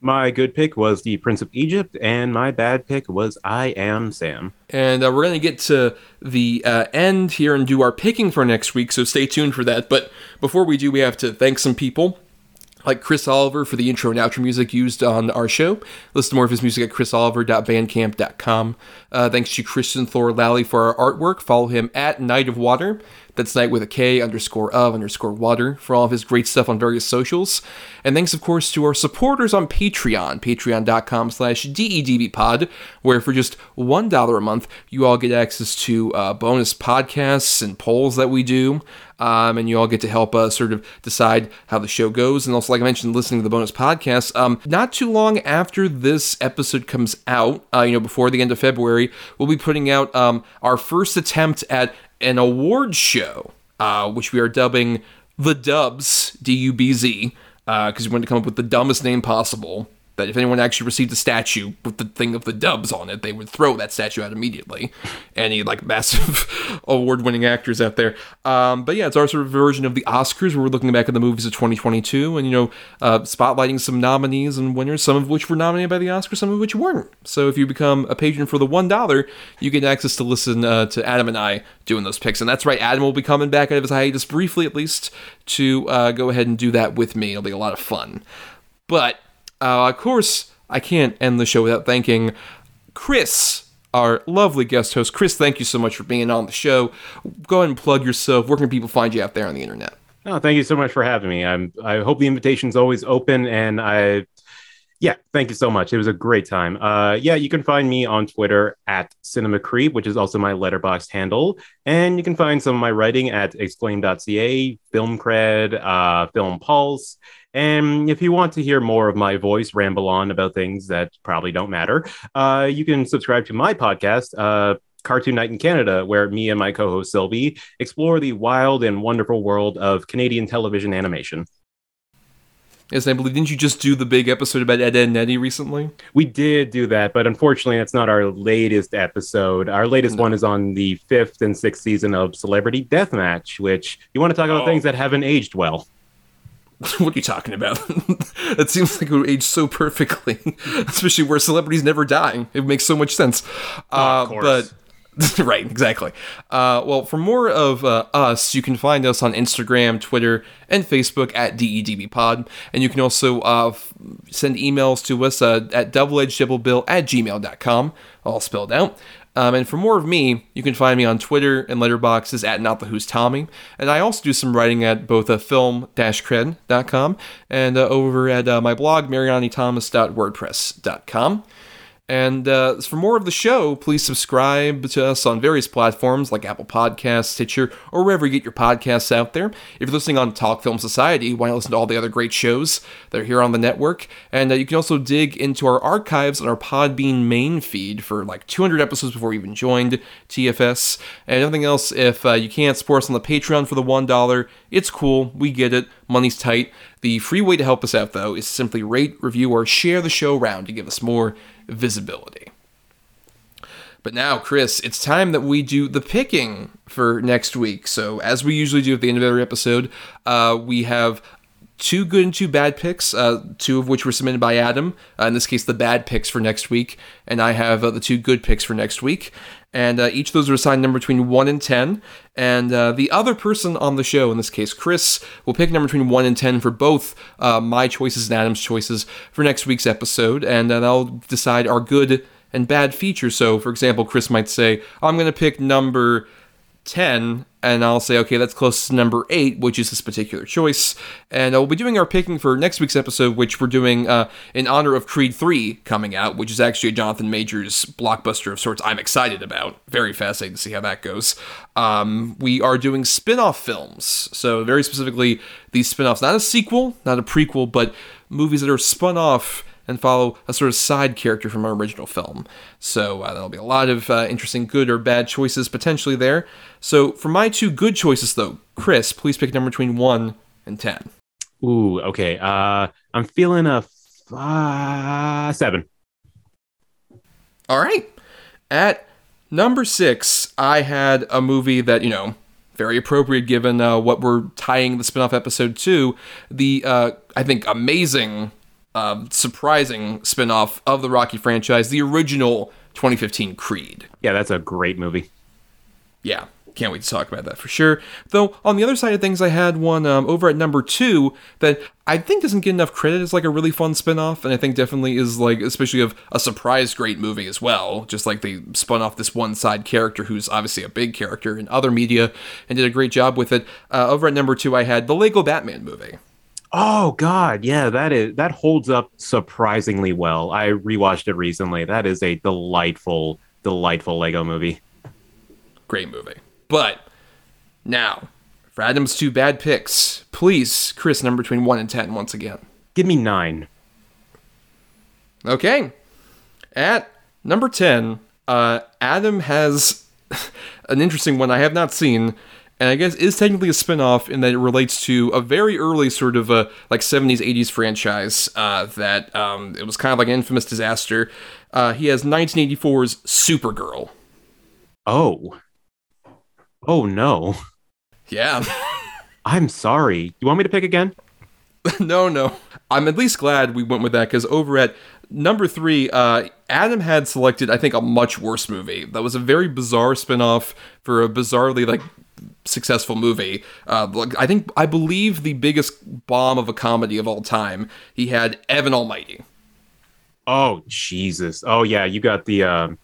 My good pick was The Prince of Egypt, and my bad pick was I Am Sam. And uh, we're going to get to the uh, end here and do our picking for next week, so stay tuned for that. But before we do, we have to thank some people like Chris Oliver for the intro and outro music used on our show. Listen to more of his music at chrisoliver.bandcamp.com. Uh, thanks to Christian Thor Lally for our artwork. Follow him at Knight of Water. That's night with a K underscore of underscore water for all of his great stuff on various socials. And thanks, of course, to our supporters on Patreon, patreon.com slash DEDBpod, where for just $1 a month, you all get access to uh, bonus podcasts and polls that we do. Um, and you all get to help us sort of decide how the show goes. And also, like I mentioned, listening to the bonus podcast. Um, not too long after this episode comes out, uh, you know, before the end of February, we'll be putting out um, our first attempt at an award show, uh, which we are dubbing the Dubs, D U B Z, because we wanted to come up with the dumbest name possible. That if anyone actually received a statue with the thing of the dubs on it, they would throw that statue out immediately. Any like massive award-winning actors out there. Um, but yeah, it's our sort of version of the Oscars, where we're looking back at the movies of 2022 and you know uh, spotlighting some nominees and winners, some of which were nominated by the Oscars, some of which weren't. So if you become a patron for the one dollar, you get access to listen uh, to Adam and I doing those picks. And that's right, Adam will be coming back out of his hiatus briefly, at least, to uh, go ahead and do that with me. It'll be a lot of fun. But uh, of course, I can't end the show without thanking Chris, our lovely guest host. Chris, thank you so much for being on the show. Go ahead and plug yourself. Where can people find you out there on the internet? Oh, thank you so much for having me. I'm. I hope the invitation's always open, and I, yeah, thank you so much. It was a great time. Uh, yeah, you can find me on Twitter at Cinema Creep, which is also my letterboxd handle, and you can find some of my writing at exclaim.ca, Film Cred, uh, Film Pulse. And if you want to hear more of my voice ramble on about things that probably don't matter, uh, you can subscribe to my podcast, uh, Cartoon Night in Canada, where me and my co host Sylvie explore the wild and wonderful world of Canadian television animation. Yes, I believe didn't you just do the big episode about Ed, Edd n Eddy recently? We did do that, but unfortunately, it's not our latest episode. Our latest one is on the fifth and sixth season of Celebrity Deathmatch, which you want to talk about Oh. things that haven't aged well. what are you talking about? that seems like it would age so perfectly, especially where celebrities never die. It makes so much sense. Uh, course. But right, exactly. Uh, well, for more of uh, us, you can find us on Instagram, Twitter, and Facebook at DEDBpod. And you can also uh, f- send emails to us uh, at doubleedgeddoublebill at gmail.com, all spelled out. Um, and for more of me, you can find me on Twitter and letterboxes at Not the Who's Tommy. And I also do some writing at both uh, film-cred.com and uh, over at uh, my blog, marianithomas.wordpress.com. And uh, for more of the show, please subscribe to us on various platforms like Apple Podcasts, Stitcher, or wherever you get your podcasts out there. If you're listening on Talk Film Society, why not listen to all the other great shows that are here on the network? And uh, you can also dig into our archives on our Podbean main feed for like 200 episodes before you even joined TFS. And everything else, if uh, you can't support us on the Patreon for the $1, it's cool. We get it. Money's tight. The free way to help us out, though, is simply rate, review, or share the show around to give us more visibility. But now, Chris, it's time that we do the picking for next week. So, as we usually do at the end of every episode, uh, we have two good and two bad picks, uh, two of which were submitted by Adam. Uh, in this case, the bad picks for next week, and I have uh, the two good picks for next week. And uh, each of those are assigned number between 1 and 10. And uh, the other person on the show, in this case Chris, will pick number between 1 and 10 for both uh, my choices and Adam's choices for next week's episode. And uh, that'll decide our good and bad features. So, for example, Chris might say, I'm going to pick number 10, and I'll say, okay, that's close to number 8, which is this particular choice. And we'll be doing our picking for next week's episode, which we're doing uh, in honor of Creed 3 coming out, which is actually a Jonathan Majors blockbuster of sorts I'm excited about. Very fascinating to see how that goes. Um, we are doing spin off films. So, very specifically, these spin offs, not a sequel, not a prequel, but movies that are spun off and follow a sort of side character from our original film. So uh, there'll be a lot of uh, interesting good or bad choices potentially there. So for my two good choices, though, Chris, please pick a number between 1 and 10. Ooh, okay. Uh, I'm feeling a f- uh, seven. All right. At number six, I had a movie that, you know, very appropriate given uh, what we're tying the spin-off episode to. The, uh, I think, amazing, uh, surprising spin-off of the Rocky franchise, the original 2015 Creed. Yeah, that's a great movie. Yeah. can't wait to talk about that for sure. Though on the other side of things, I had one um, over at number two that I think doesn't get enough credit as like a really fun spin-off, and I think definitely is like especially of a surprise great movie as well. Just like they spun off this one side character who's obviously a big character in other media and did a great job with it. Uh, over at number two, I had the Lego Batman movie. Oh God, yeah, that is that holds up surprisingly well. I rewatched it recently. That is a delightful, delightful Lego movie. Great movie. But now, for Adam's two bad picks, please, Chris, number between one and ten once again. Give me nine. Okay. At number 10, uh, Adam has an interesting one I have not seen, and I guess is technically a spin-off in that it relates to a very early sort of a like 70s 80s franchise uh, that um, it was kind of like an infamous disaster. Uh, he has 1984's Supergirl. Oh. Oh no. Yeah. I'm sorry. You want me to pick again? no, no. I'm at least glad we went with that because over at number three, uh, Adam had selected, I think, a much worse movie. That was a very bizarre spinoff for a bizarrely like successful movie. Uh, I think I believe the biggest bomb of a comedy of all time. He had Evan Almighty. Oh Jesus. Oh yeah, you got the um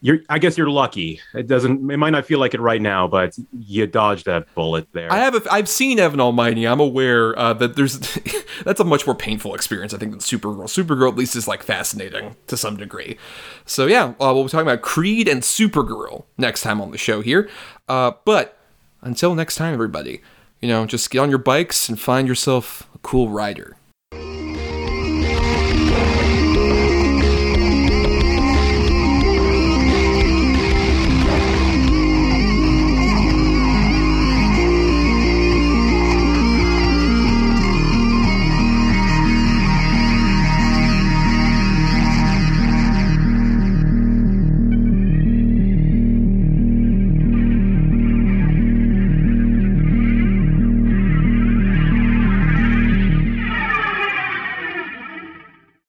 you're I guess you're lucky. It doesn't it might not feel like it right now, but you dodged that bullet there. I have a, I've seen Evan Almighty. I'm aware uh, that there's that's a much more painful experience I think than Supergirl. Supergirl at least is like fascinating to some degree. So yeah, uh, we'll be talking about Creed and Supergirl next time on the show here. Uh, but until next time, everybody, you know, just get on your bikes and find yourself a cool rider.